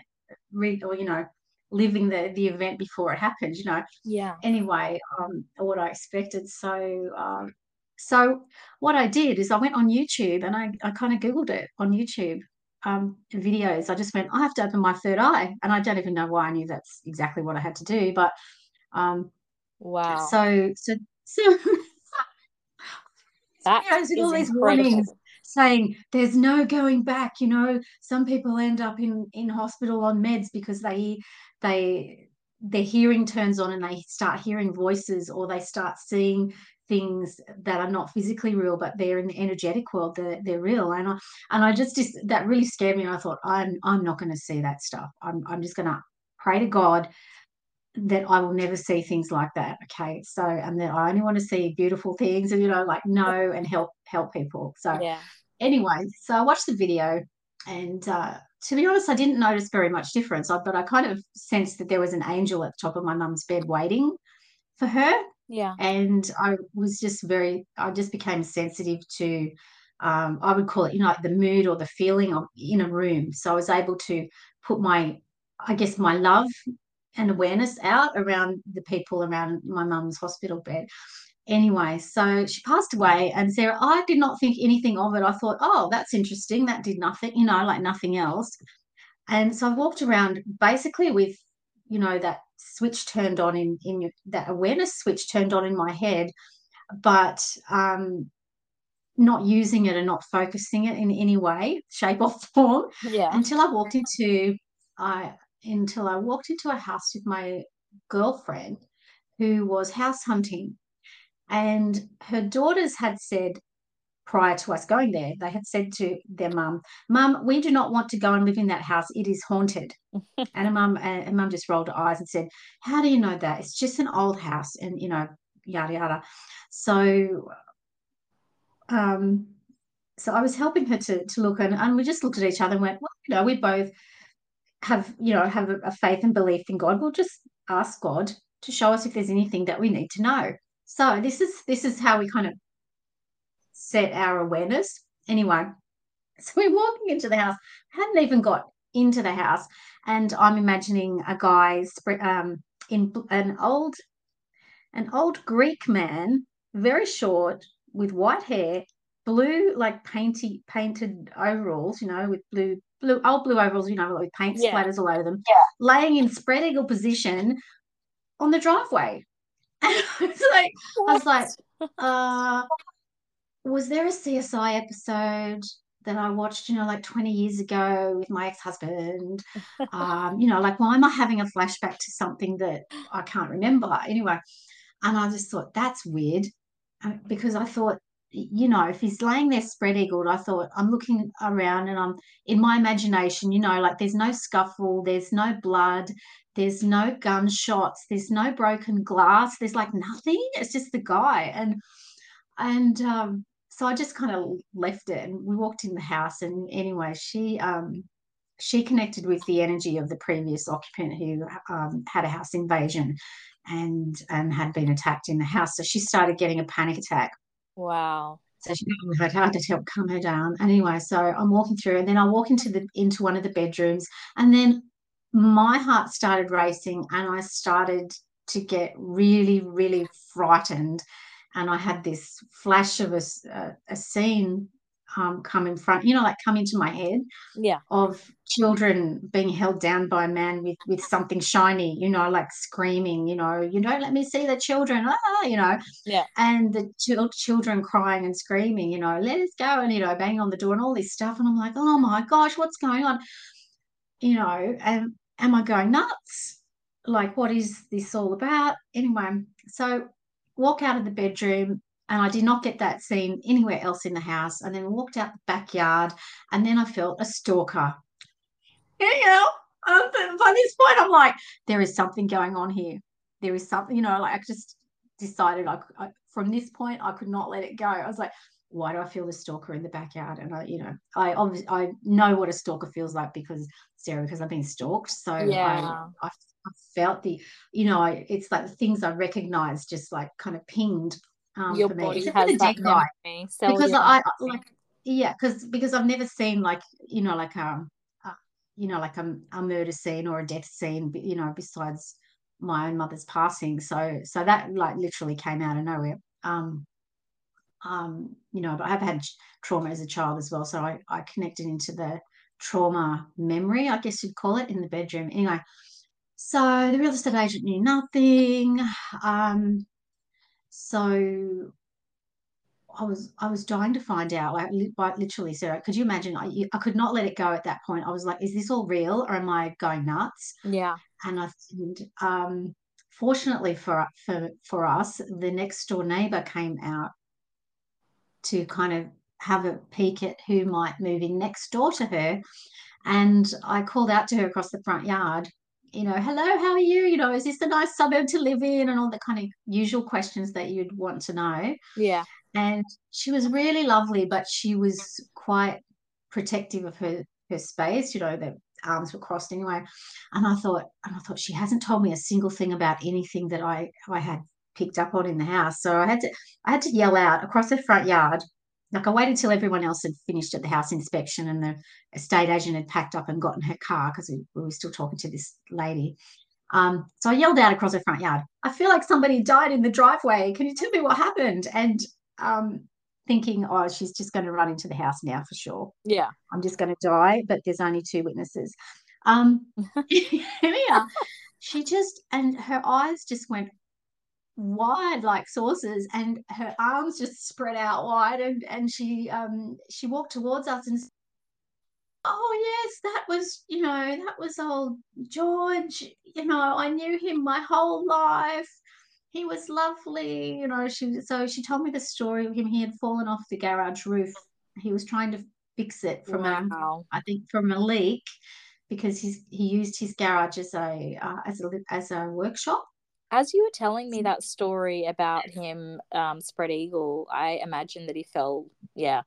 re- or you know living the the event before it happened you know. Yeah. Anyway um what i expected so um so what i did is i went on youtube and i, I kind of googled it on youtube um videos. I just went i have to open my third eye and i don't even know why i knew that's exactly what i had to do but um wow. so so so that you all these warnings saying there's no going back you know? Some people end up in in hospital on meds because they they their hearing turns on and they start hearing voices or they start seeing things that are not physically real but they're in the energetic world they're, they're real. And I, and I just, just that really scared me and I thought I'm I'm not going to see that stuff. I'm I'm just going to pray to God that I will never see things like that okay? So and that I only want to see beautiful things and you know like know and help help people. So yeah anyway so I watched the video and uh, to be honest, I didn't notice very much difference, but I kind of sensed that there was an angel at the top of my mum's bed waiting for her. Yeah. And I was just very, I just became sensitive to, um, I would call it, you know, like the mood or the feeling of in a room. So I was able to put my, I guess, my love and awareness out around the people around my mum's hospital bed anyway, so she passed away, and Sarah, I did not think anything of it. I thought, oh, that's interesting. That did nothing, you know, like nothing else. And so I walked around basically with, you know, that switch turned on in in that awareness switch turned on in my head, but um, not using it and not focusing it in any way, shape or form. Yeah. Until I walked into I until I walked into a house with my girlfriend who was house hunting and her daughters had said, prior to us going there, they had said to their mum, Mum, we do not want to go and live in that house. It is haunted. and a mum and mum just rolled her eyes and said, How do you know that? It's just an old house and you know, yada yada. So um so I was helping her to to look and, and we just looked at each other and went, Well, you know, we both have, you know, have a, a faith and belief in God. We'll just ask God to show us if there's anything that we need to know. So this is this is how we kind of set our awareness. Anyway, so we're walking into the house. I hadn't even got into the house, and I'm imagining a guy um, in an old an old Greek man, very short, with white hair, blue like painty painted overalls, you know, with blue blue old blue overalls, you know, with paint yeah. splatters all over them, yeah. laying in spread eagle position on the driveway. I was like, what? I was like, uh, was there a CSI episode that I watched, you know, like 20 years ago with my ex-husband? um, you know, like why am I having a flashback to something that I can't remember? Anyway, and I just thought that's weird uh, because I thought, you know, if he's laying there spread eagled, I thought I'm looking around and I'm in my imagination, you know, like there's no scuffle, there's no blood, there's no gunshots there's no broken glass there's like nothing it's just the guy. And and um, so i just kind of left it and we walked in the house and anyway she um, she connected with the energy of the previous occupant who um, had a house invasion and and had been attacked in the house. So she started getting a panic attack. Wow. So she had to help calm her down. Anyway so i'm walking through and then i walk into the into one of the bedrooms and then my heart started racing and I started to get really, really frightened. And I had this flash of a, a, a scene um, come in front, you know, like come into my head. Yeah. Of children being held down by a man with with something shiny, you know, like screaming, you know, you don't let me see the children, ah, you know. Yeah. And the ch- children crying and screaming, you know, let us go, and you know, banging on the door and all this stuff. And I'm like, oh my gosh, what's going on? You know, and am I going nuts? Like, what is this all about? Anyway, so walk out of the bedroom and I did not get that scene anywhere else in the house. And then walked out the backyard, and then I felt a stalker. You know, um, by this point, I'm like, there is something going on here. There is something, you know, like I just decided I, I from this point I could not let it go. I was like, why do I feel the stalker in the backyard? And I, you know, I obviously I know what a stalker feels like because Sarah, because I've been stalked. So Yeah. I, I, I felt the, you know, I, it's like the things I recognize just like kind of pinged um, Your for me. body has that memory. because I, I like yeah because because I've never seen like you know like um uh, you know like a, a murder scene or a death scene you know besides my own mother's passing so so that like literally came out of nowhere um um you know but I've had trauma as a child as well so I I connected into the trauma memory I guess you'd call it in the bedroom anyway so the real estate agent knew nothing um so I was I was dying to find out, like, literally, Sarah. Could you imagine? I, I could not let it go at that point. I was like, "Is this all real, or am I going nuts?" Yeah. And I and, um, fortunately for for for us, the next door neighbor came out to kind of have a peek at who might move in next door to her, and I called out to her across the front yard. You know, hello, how are you? You know, is this a nice suburb to live in? And all the kind of usual questions that you'd want to know Yeah. and she was really lovely, but she was quite protective of her her space. You know, the arms were crossed anyway. And I thought, and I thought she hasn't told me a single thing about anything that I I had picked up on in the house. So I had to I had to yell out across the front yard. Like I waited till everyone else had finished at the house inspection and the estate agent had packed up and gotten her car because we, we were still talking to this lady. Um, so I yelled out across the front yard, I feel like somebody died in the driveway. Can you tell me what happened? And um, thinking, oh, she's just going to run into the house now for sure. Yeah. I'm just going to die, but there's only two witnesses. Um, anyhow, she just, and her eyes just went wide like saucers and her arms just spread out wide and and she um she walked towards us and oh yes that was you know that was old george. You know i knew him my whole life. He was lovely. You know she so she told me the story of him. He had fallen off the garage roof. He was trying to fix it from a Wow. i think from a leak because he's he used his garage as a uh, as a as a workshop As you were telling me that story about him, um, spread eagle, I imagine that he fell. Yeah.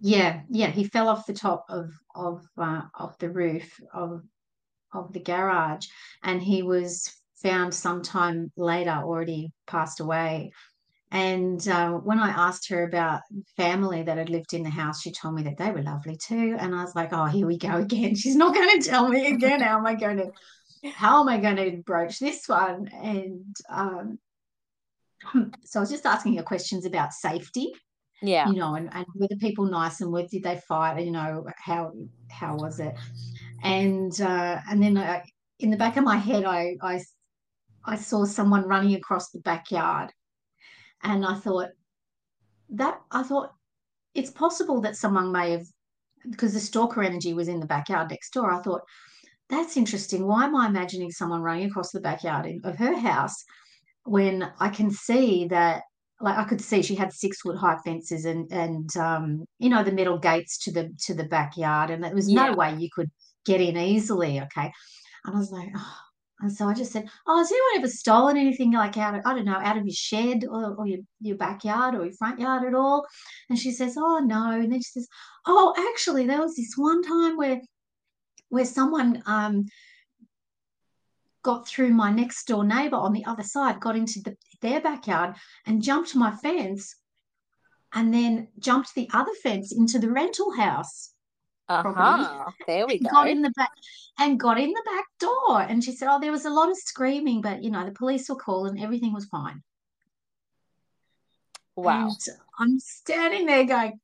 Yeah, yeah, he fell off the top of of uh, of the roof of of the garage, and he was found sometime later already passed away. And uh, when I asked her about family that had lived in the house, she told me that they were lovely too. And I was like, oh, here we go again. She's not going to tell me again. How am I going to how am I going to broach this one? And um, so I was just asking her questions about safety Yeah. you know, and, and were the people nice and were did they fight? You know, how how was it? And uh, and then I, in the back of my head, I, I I saw someone running across the backyard, and I thought that I thought it's possible that someone may have because the stalker energy was in the backyard next door. I thought that's interesting. Why am I imagining someone running across the backyard in, of her house when I can see that like I could see she had six foot high fences and and um, you know the metal gates to the to the backyard and there was Yeah. no way you could get in easily. Okay, and I was like, oh. and so I just said, oh, has anyone ever stolen anything like out of I don't know out of your shed or, or your your backyard or your front yard at all? And she says, oh no, and then she says, oh, actually there was this one time where where someone um got through my next door neighbor on the other side, got into the, their backyard and jumped my fence and then jumped the other fence into the rental house. Uh property. huh. There we go. Got in the back and got in the back door. And she said, Oh, there was a lot of screaming, but you know, the police were called and everything was fine. Wow. And I'm standing there going,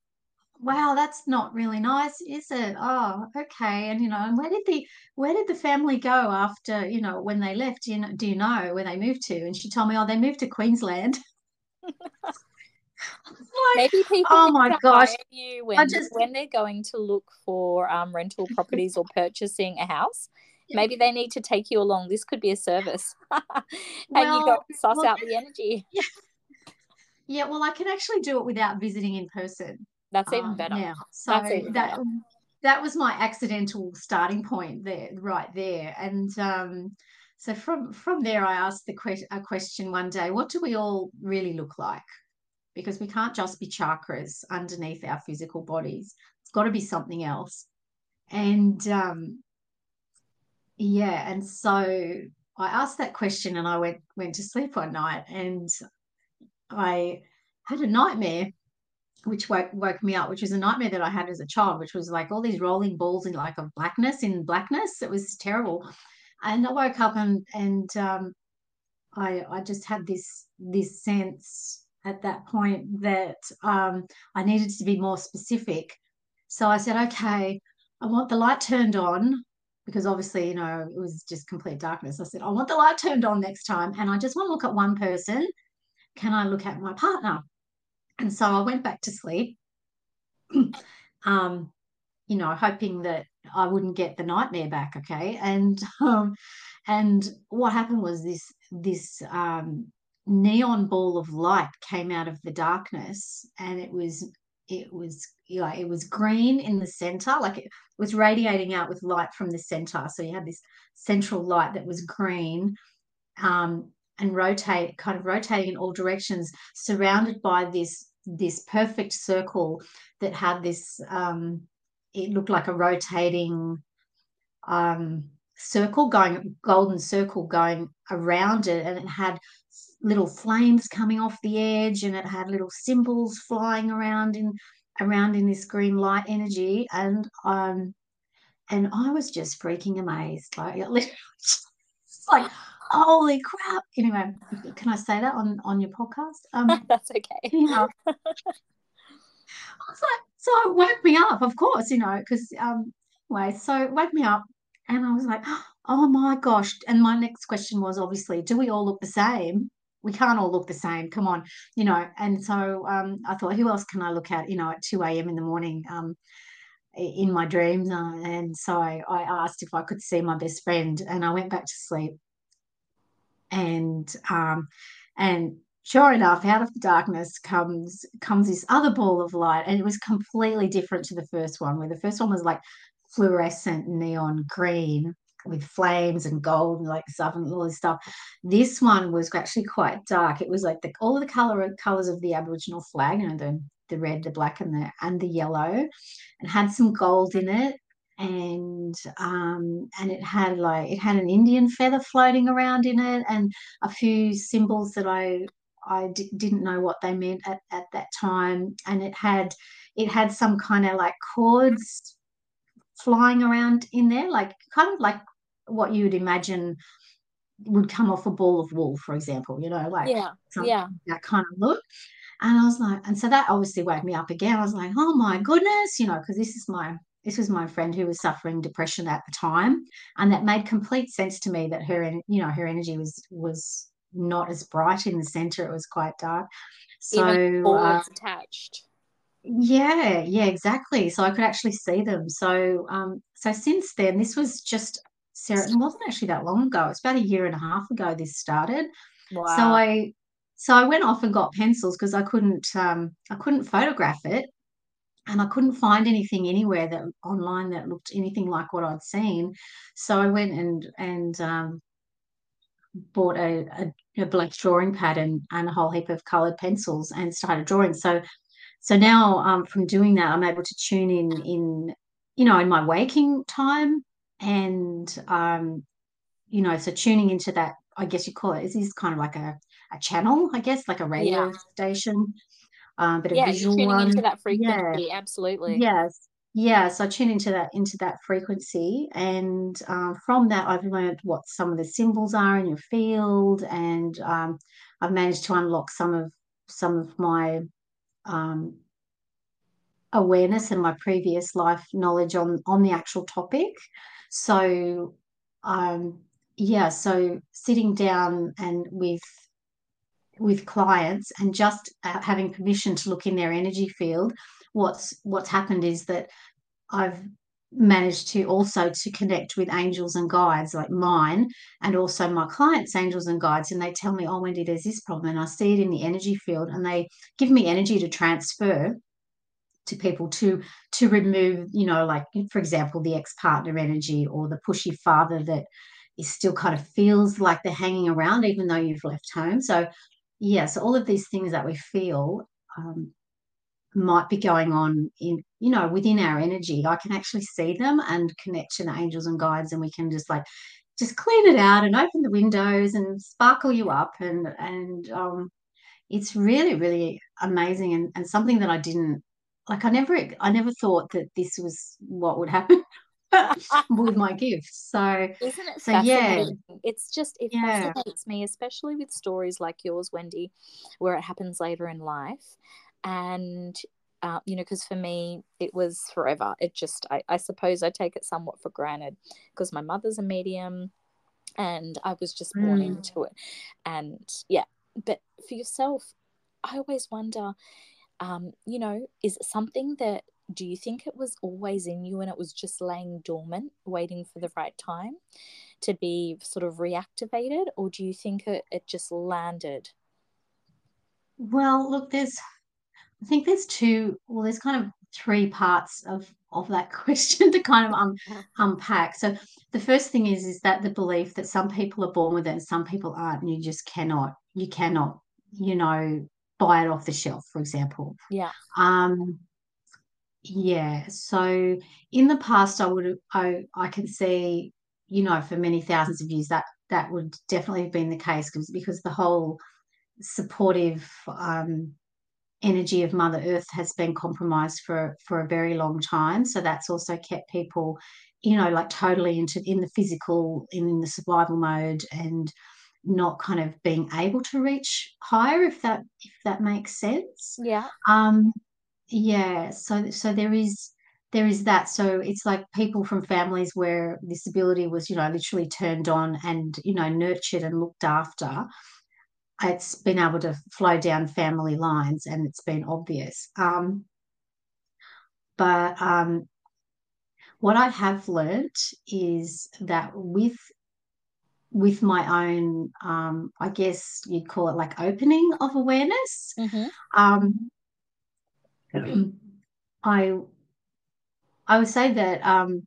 wow, that's not really nice, is it? Oh, okay. And you know, and where did the where did the family go after, you know, when they left? Do you know, do you know where they moved to? And she told me, oh, they moved to Queensland. like, Maybe people oh my gosh. you when, I just when they're going to look for um, rental properties or purchasing a house. Maybe they need to take you along. This could be a service. and you go well, suss well, out the energy. yeah. yeah, well, I can actually do it without visiting in person. That's even um, better. now. So even that better. that was my accidental starting point there, right there. And um, so from from there, I asked the que- a question one day: What do we all really look like? Because we can't just be chakras underneath our physical bodies. It's got to be something else. And um, yeah, and so I asked that question, and I went went to sleep one night, and I had a nightmare which woke, woke me up, which was a nightmare that I had as a child, which was like all these rolling balls in like of blackness in blackness. It was terrible. And I woke up and and um, I I just had this this sense at that point that um, I needed to be more specific. So I said, okay, I want the light turned on because obviously, you know, it was just complete darkness. I said, I want the light turned on next time, and I just want to look at one person. Can I look at my partner? And so I went back to sleep um, you know, hoping that I wouldn't get the nightmare back. Okay, and um, and what happened was this this um, neon ball of light came out of the darkness, and it was it was you know, it was green in the center, like it was radiating out with light from the center. So you had this central light that was green. Um, and rotate kind of rotating in all directions surrounded by this this perfect circle that had this um, it looked like a rotating um, circle going golden circle going around it and it had little flames coming off the edge and it had little symbols flying around in around in this green light energy and um and I was just freaking amazed like it literally like holy crap anyway can I say that on on your podcast um That's okay. you know I was like, so it woke me up, of course, you know, because um, anyway, so it woke me up, and I was like, oh my gosh. And my next question was obviously, do we all look the same? We can't all look the same. Come on, you know. And so um, I thought, who else can I look at, you know, at two a.m. in the morning, um, in my dreams? Uh, and so I, I asked if I could see my best friend, and I went back to sleep. And um, and sure enough, out of the darkness comes comes this other ball of light, and it was completely different to the first one. Where the first one was like fluorescent neon green with flames and gold and like stuff and all this stuff. This one was actually quite dark. It was like the all the color colors of the Aboriginal flag, you know, the the red, the black, and the and the yellow, and had some gold in it. And um, and it had like it had an Indian feather floating around in it, and a few symbols that I I d- didn't know what they meant at, at that time, and it had it had some kind of like cords flying around in there, like kind of like what you would imagine would come off a ball of wool, for example, you know, like Yeah. Yeah. that kind of look. And I was like, and so that obviously woke me up again. I was like, oh my goodness, you know, because this is my this was my friend who was suffering depression at the time, and that made complete sense to me that her, you know, her energy was was not as bright in the center; it was quite dark. Even So uh, attached. yeah, yeah, exactly. So I could actually see them. So um, so since then, this was just Sarah. It wasn't actually that long ago. It's about a year and a half ago. This started. wow. So I so I went off and got pencils because I couldn't um I couldn't photograph it and I couldn't find anything anywhere that online that looked anything like what I'd seen. So I went and and um bought a, a, a black drawing pad and, and a whole heap of colored pencils and started drawing. So so now um from doing that I'm able to tune in in you know in my waking time and um you know so tuning into that I guess you call it is this kind of like a a channel, I guess, like a radio Yeah. station, um, but a Yeah, you're visual tuning into one. that Yeah, frequency. Absolutely. yes, yeah. So I tune into that into that frequency, and um, from that, I've learned what some of the symbols are in your field, and um, I've managed to unlock some of some of my um, awareness and my previous life knowledge on on the actual topic. So um yeah, so sitting down and with with clients and just uh, having permission to look in their energy field what's what's happened is that I've managed to also to connect with angels and guides like mine and also my clients angels and guides and they tell me oh wendy there's this problem and i see it in the energy field and they give me energy to transfer to people to to remove you know like for example the ex-partner energy or the pushy father that is still kind of feels like they're hanging around even though you've left home. So yeah so all of these things that we feel um, might be going on in you know within our energy i can actually see them and connect to the angels and guides and we can just like just clean it out and open the windows and sparkle you up and and um it's really really amazing and, and something that i didn't like i never i never thought that this was what would happen with my gifts. So isn't it so fascinating? Yeah it's just it yeah. fascinates me especially with stories like yours wendy where it happens later in life. And uh, you know because for me it was forever. It just I, I suppose i take it somewhat for granted because my mother's a medium and i was just born Mm. into it. And yeah but for yourself i always wonder um, you know is it something that do you think it was always in you and it was just laying dormant waiting for the right time to be sort of reactivated or do you think it, it just landed well look there's I think there's two, well, there's kind of three parts of of that question to kind of um, unpack. So the first thing is is that the belief that some people are born with it and some people aren't, and you just cannot, you cannot, you know, buy it off the shelf, for example. yeah Um, yeah. So in the past, I would I I can see, you know, for many thousands of years that that would definitely have been the case because because the whole supportive um energy of Mother Earth has been compromised for for a very long time. So that's also kept people, you know, like totally into in the physical, in the survival mode, and not kind of being able to reach higher, if that if that makes sense. yeah Um, yeah. So so there is there is that. So it's like people from families where this ability was, you know, literally turned on and you know nurtured and looked after it's been able to flow down family lines and it's been obvious. Um, but um, what I have learnt is that with with my own, um, I guess you'd call it like opening of awareness. mm-hmm. I I would say that, um,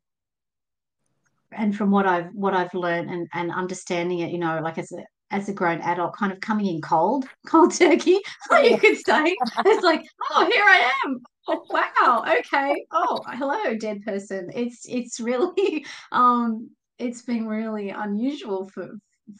and from what I've what I've learned and and understanding it, you know, like as a as a grown adult, kind of coming in cold, cold turkey, you could say. It's like, oh, here I am. Oh, wow. Okay. Oh, hello, dead person. It's it's really um it's been really unusual for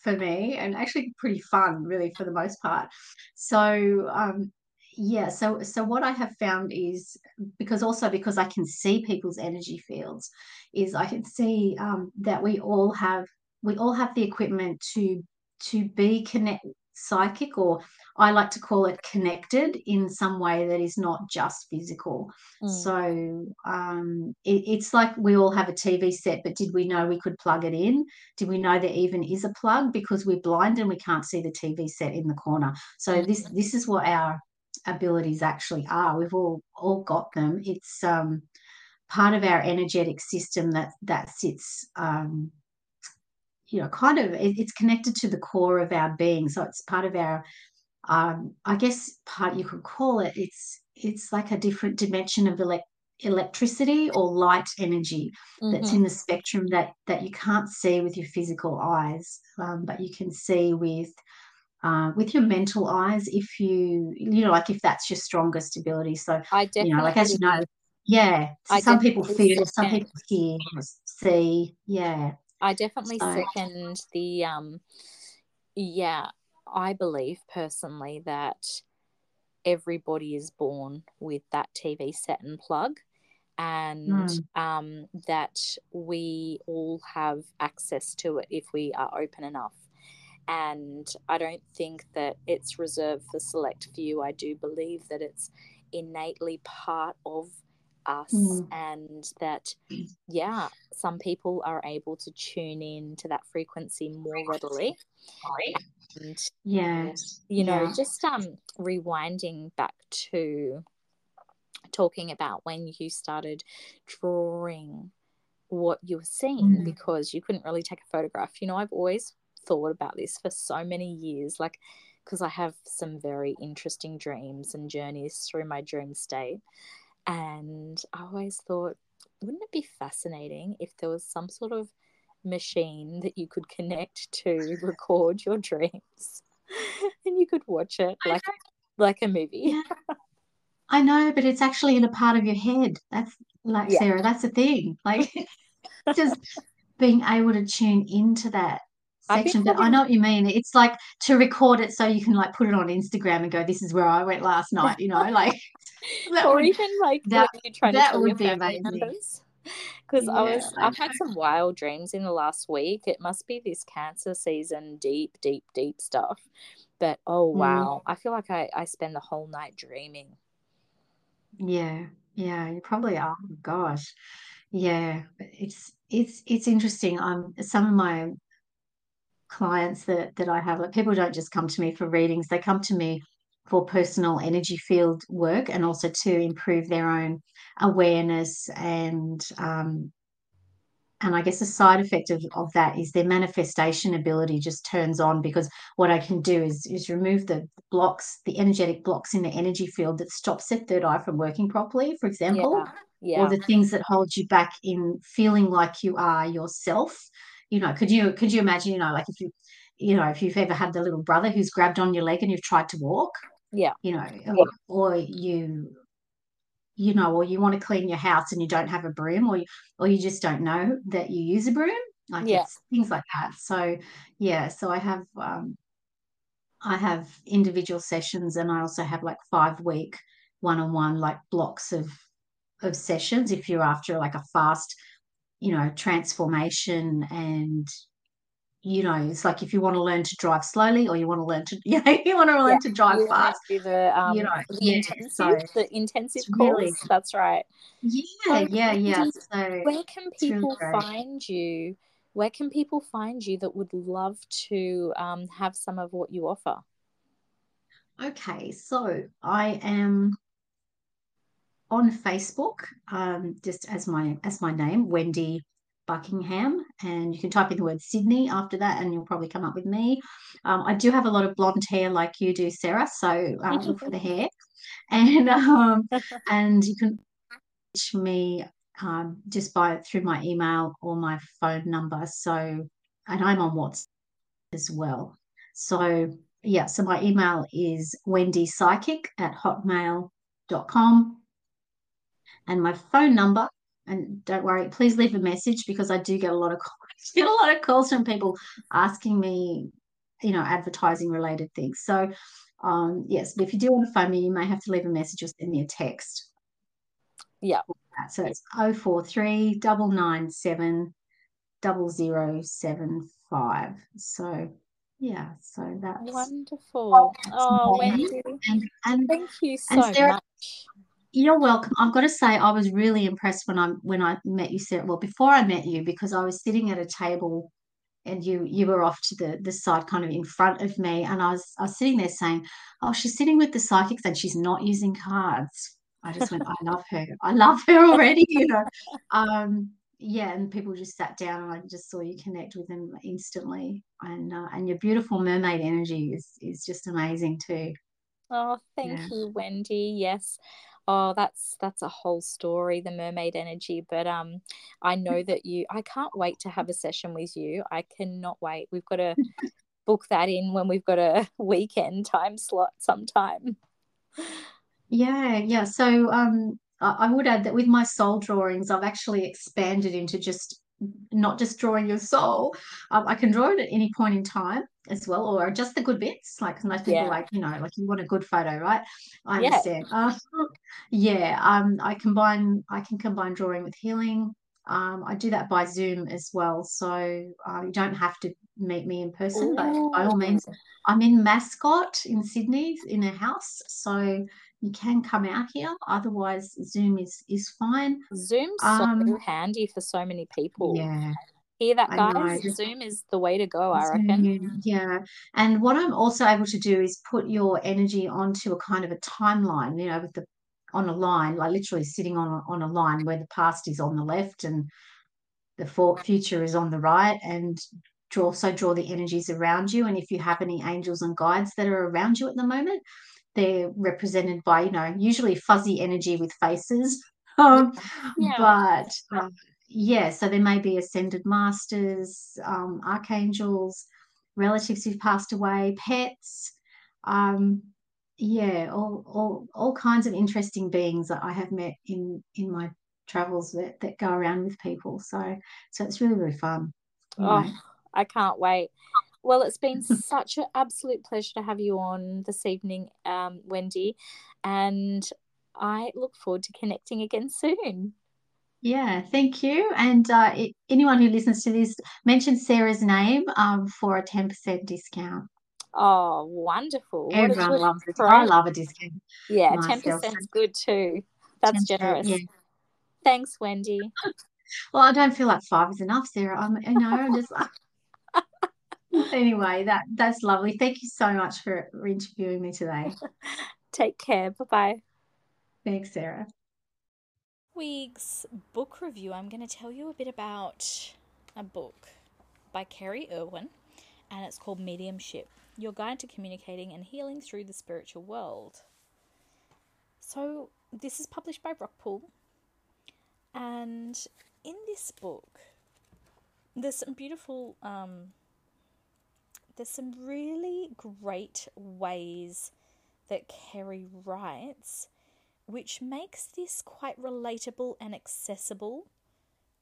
for me and actually pretty fun, really, for the most part. So um yeah, so so what I have found is because also because I can see people's energy fields, is I can see um, that we all have we all have the equipment to to be connect psychic or I like to call it connected in some way that is not just physical. Mm. So um, it, it's like we all have a TV set, but did we know we could plug it in? Did we know there even is a plug because we're blind and we can't see the TV set in the corner? So this this is what our abilities actually are. We've all all got them. It's um, part of our energetic system that that sits um, you know kind of it, it's connected to the core of our being so it's part of our um, i guess part you could call it it's it's like a different dimension of elect- electricity or light energy that's Mm-hmm. in the spectrum that that you can't see with your physical eyes um, but you can see with uh, with your mental eyes if you you know like if that's your strongest ability so I you know like as you know yeah so some people definitely feel some people hear see yeah I definitely so second the um, yeah. I believe personally that everybody is born with that TV set and plug, and mm, um, that we all have access to it if we are open enough. And I don't think that it's reserved for select few. I do believe that it's innately part of us Mm. and that yeah some people are able to tune in to that frequency more readily and Yeah. you know Yeah. just um rewinding back to talking about when you started drawing what you were seeing Mm. because you couldn't really take a photograph you know i've always thought about this for so many years like because i have some very interesting dreams and journeys through my dream state and i always thought wouldn't it be fascinating if there was some sort of machine that you could connect to record your dreams and you could watch it like like a movie Yeah. I know, but it's actually in a part of your head. That's like Yeah. Sarah, that's the thing. Like just being able to tune into that section. But I know what you mean. It's like to record it so you can like put it on Instagram and go, This is where I went last night, you know, like that or would even like that- when you're trying to that would be amazing. Because I was, I've had some wild dreams in the last week. It must be this cancer season, deep, deep, deep stuff. But oh Mm. wow, I feel like I, I spend the whole night dreaming. Yeah, yeah, you probably are. Gosh, yeah, it's it's it's interesting. Um, some of my clients that that I have, like people don't just come to me for readings; they come to me for personal energy field work and also to improve their own awareness and um, and I guess a side effect of, of that is their manifestation ability just turns on because what I can do is is remove the blocks, the energetic blocks in the energy field that stops their third eye from working properly, for example, Yeah, or the things that hold you back in feeling like you are yourself. You know, could you could you imagine, you know, like if you you know, if you've ever had the little brother who's grabbed on your leg and you've tried to walk, yeah, you know, or, or you you know, or you want to clean your house and you don't have a broom, or you, or you just don't know that you use a broom, like Yeah. things like that. So yeah, so I have um, I have individual sessions, and I also have like five week one on one like blocks of of sessions if you're after like a fast, you know, transformation and you know, it's like if you want to learn to drive slowly or you want to learn to, you know, you want to learn Yeah, to drive You fast. the um you know, the yeah, intensive so the intensive course. really- That's right. Yeah, So, yeah, yeah. So Where can It's really people find you? Where can people find you that would love to um, have some of what you offer? Okay, so I am on Facebook, um, just as my as my name, Wendy Buckingham, and you can type in the word Sydney after that, and you'll probably come up with me. Um, I do have a lot of blonde hair, like you do, Sarah. So uh, look for the hair, and um, and you can reach me um, just by through my email or my phone number. So, and I'm on WhatsApp as well. So yeah, so my email is wendypsychic at hotmail.com. And my phone number, and don't worry, please leave a message because I do get a lot of calls, get a lot of calls from people asking me, you know, advertising related things. So um, yes, but if you do want to phone me, you may have to leave a message or send me a text. Yeah. So it's 043 997 0075. So yeah, so that's Wonderful. Oh. Wendy, and and thank you so Sarah- much. You're welcome. I've got to say, I was really impressed when I when I met you, Sarah. Well, before I met you, because I was sitting at a table, and you you were off to the the side, kind of in front of me, and I was I was sitting there saying, "Oh, she's sitting with the psychics, and she's not using cards." I just went, "I love her. I love her already." You know, um, yeah. And people just sat down, and I just saw you connect with them instantly, and uh, and your beautiful mermaid energy is is just amazing too. Oh, thank Yeah. you, Wendy. Yes. Oh, that's that's a whole story, the mermaid energy. But um, I know that you. I can't wait to have a session with you. I cannot wait. We've got to book that in when we've got a weekend time slot sometime. Yeah, yeah. So um, I, I would add that with my soul drawings, I've actually expanded into just not just drawing your soul. Um, I can draw it at any point in time as well, or just the good bits. Like most people, Yeah. like you know, like you want a good photo, right? I Yeah. understand. Uh, yeah. Um, I combine. I can combine drawing with healing. Um, I do that by Zoom as well, so uh, you don't have to meet me in person. But by all means, I'm in Mascot in Sydney in a house. So you can come out here. Otherwise, Zoom is is fine. Zoom's so Um, handy for so many people. Yeah, Hear that, guys? Zoom is the way to go, I Zoom, reckon. Yeah, and what I'm also able to do is put your energy onto a kind of a timeline, you know, with the on a line, like literally sitting on a, on a line where the past is on the left and the for, future is on the right, and draw, also draw the energies around you. And if you have any angels and guides that are around you at the moment, they're represented by, you know, usually fuzzy energy with faces. Um, Yeah. but uh, yeah, so there may be ascended masters, um, archangels, relatives who've passed away, pets, um, yeah, all, all all kinds of interesting beings that I have met in in my travels that, that go around with people. So so it's really, really fun. know. Oh, I can't wait. Well, it's been such an absolute pleasure to have you on this evening, um, Wendy, and I look forward to connecting again soon. Yeah, thank you. And uh, i anyone who listens to this, mention Sarah's name um, for a 10% discount. Oh, wonderful. Everyone loves it. I love a discount. Yeah, myself. 10% is good too. That's generous. yeah. Thanks, Wendy. Well, I don't feel like five is enough, Sarah. I'm, you know, I'm just anyway, that that's lovely. Thank you so much for, for interviewing me today. Take care. Bye bye. Thanks, Sarah. week's book review, I'm going to tell you a bit about a book by Kerry Irwin, and it's called Mediumship Your Guide to Communicating and Healing Through the Spiritual World. So, this is published by Rockpool, and in this book, there's some beautiful, um, there's some really great ways that Kerry writes which makes this quite relatable and accessible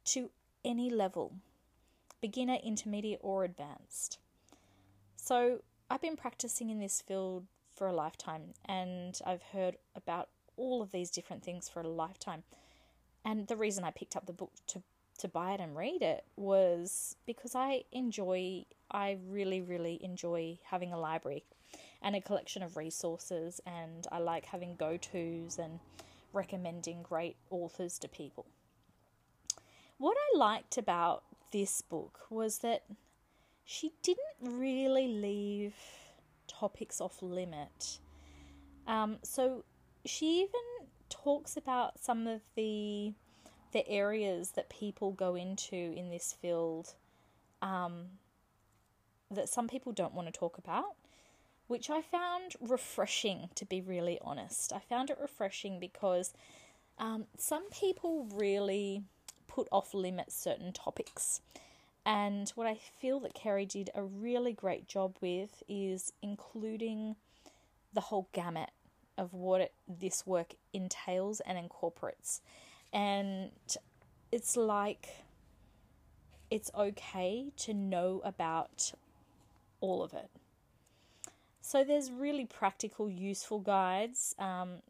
to any level beginner, intermediate, or advanced. So, I've been practicing in this field for a lifetime and I've heard about all of these different things for a lifetime. And the reason I picked up the book to, to buy it and read it was because I enjoy, I really, really enjoy having a library and a collection of resources, and I like having go tos and recommending great authors to people. What I liked about this book was that she didn't really leave topics off limit. Um, so she even talks about some of the the areas that people go into in this field um, that some people don't want to talk about which I found refreshing, to be really honest. I found it refreshing because um, some people really put off limits certain topics. And what I feel that Kerry did a really great job with is including the whole gamut of what it, this work entails and incorporates. And it's like it's okay to know about all of it. So there's really practical, useful guides um,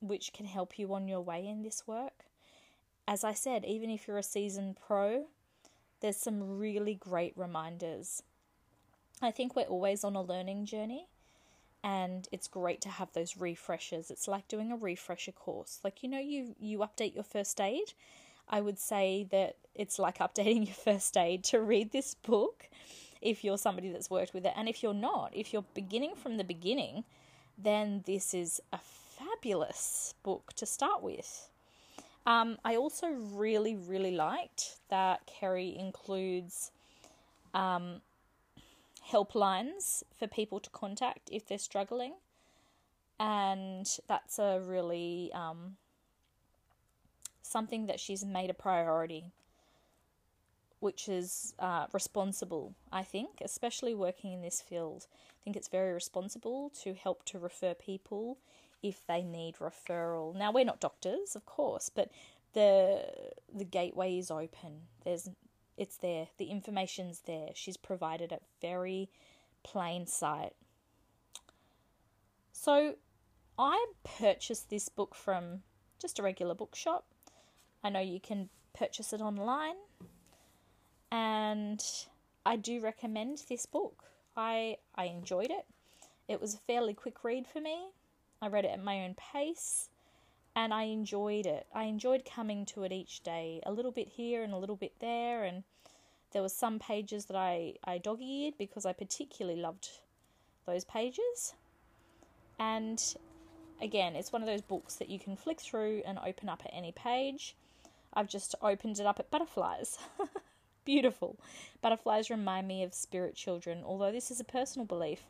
which can help you on your way in this work. As I said, even if you're a seasoned pro, there's some really great reminders. I think we're always on a learning journey, and it's great to have those refreshers. It's like doing a refresher course. Like you know, you you update your first aid. I would say that it's like updating your first aid to read this book if you're somebody that's worked with it. And if you're not, if you're beginning from the beginning, then this is a fabulous book to start with. Um, I also really, really liked that Kerry includes um, helplines for people to contact if they're struggling. And that's a really um, something that she's made a priority which is uh, responsible, I think, especially working in this field. I think it's very responsible to help to refer people if they need referral. Now we're not doctors, of course, but the the gateway is open. There's it's there. The information's there. She's provided it very plain sight. So I purchased this book from just a regular bookshop. I know you can purchase it online and I do recommend this book. I I enjoyed it. It was a fairly quick read for me, I read it at my own pace and I enjoyed it. I enjoyed coming to it each day, a little bit here and a little bit there, and there were some pages that I, I dog eared because I particularly loved those pages. And again, it's one of those books that you can flick through and open up at any page. I've just opened it up at butterflies. Beautiful. Butterflies remind me of spirit children, although this is a personal belief.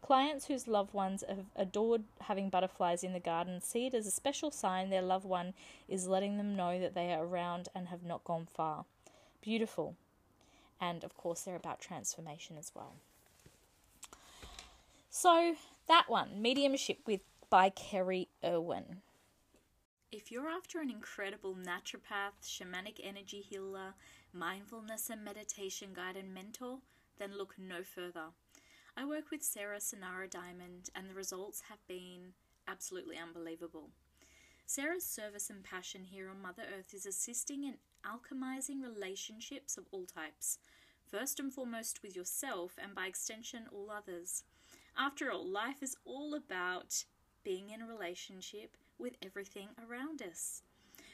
Clients whose loved ones have adored having butterflies in the garden see it as a special sign their loved one is letting them know that they are around and have not gone far. Beautiful. And of course, they're about transformation as well. So, that one, Mediumship with by Kerry Irwin. If you're after an incredible naturopath, shamanic energy healer, mindfulness and meditation guide and mentor, then look no further. I work with Sarah Sonara Diamond, and the results have been absolutely unbelievable. Sarah's service and passion here on Mother Earth is assisting in alchemizing relationships of all types, first and foremost with yourself, and by extension, all others. After all, life is all about being in a relationship with everything around us.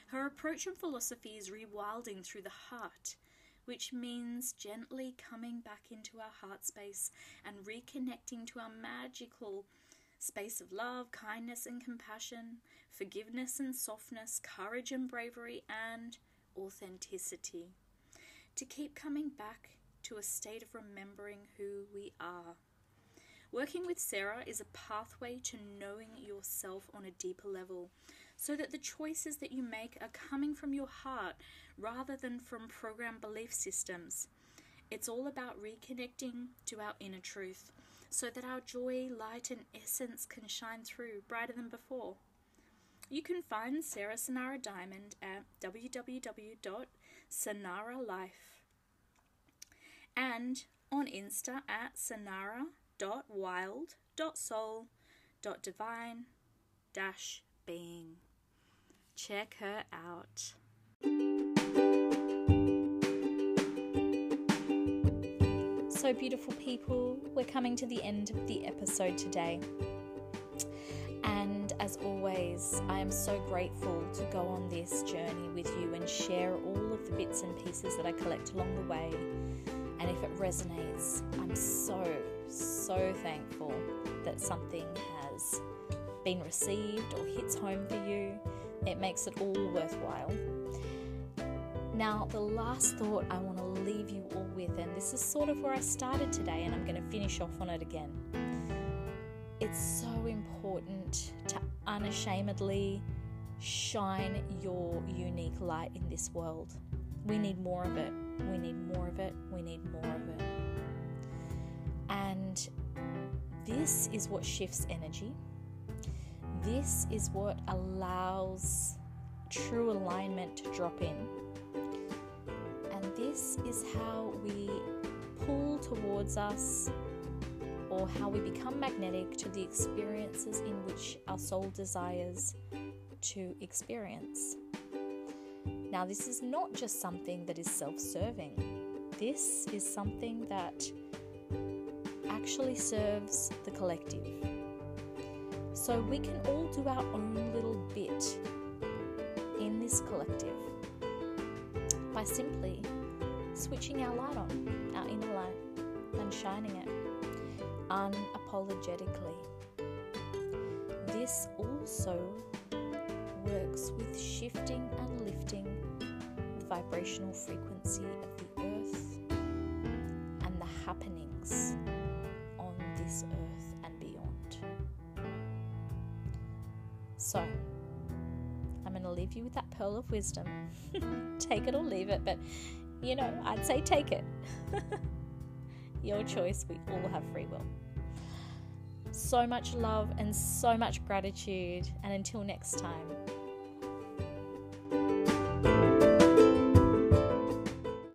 Her approach and philosophy is rewilding through the heart which means gently coming back into our heart space and reconnecting to our magical space of love, kindness, and compassion, forgiveness and softness, courage and bravery, and authenticity. To keep coming back to a state of remembering who we are. Working with Sarah is a pathway to knowing yourself on a deeper level so that the choices that you make are coming from your heart rather than from program belief systems. It's all about reconnecting to our inner truth so that our joy, light, and essence can shine through brighter than before. You can find Sarah Sonara Diamond at www.sonaralife and on Insta at sonara.wild.soul.divine-being. Check her out. So, beautiful people, we're coming to the end of the episode today. And as always, I am so grateful to go on this journey with you and share all of the bits and pieces that I collect along the way. And if it resonates, I'm so, so thankful that something has been received or hits home for you it makes it all worthwhile. Now, the last thought I want to leave you all with, and this is sort of where I started today, and I'm going to finish off on it again. It's so important to unashamedly shine your unique light in this world. We need more of it. We need more of it. We need more of it. And this is what shifts energy. This is what allows true alignment to drop in. And this is how we pull towards us or how we become magnetic to the experiences in which our soul desires to experience. Now, this is not just something that is self serving, this is something that actually serves the collective. So we can all do our own little bit in this collective by simply switching our light on, our inner light, and shining it unapologetically. This also works with shifting and lifting the vibrational frequency of the earth and the happenings on this earth. So, I'm going to leave you with that pearl of wisdom. take it or leave it, but you know, I'd say take it. Your choice, we all have free will. So much love and so much gratitude, and until next time.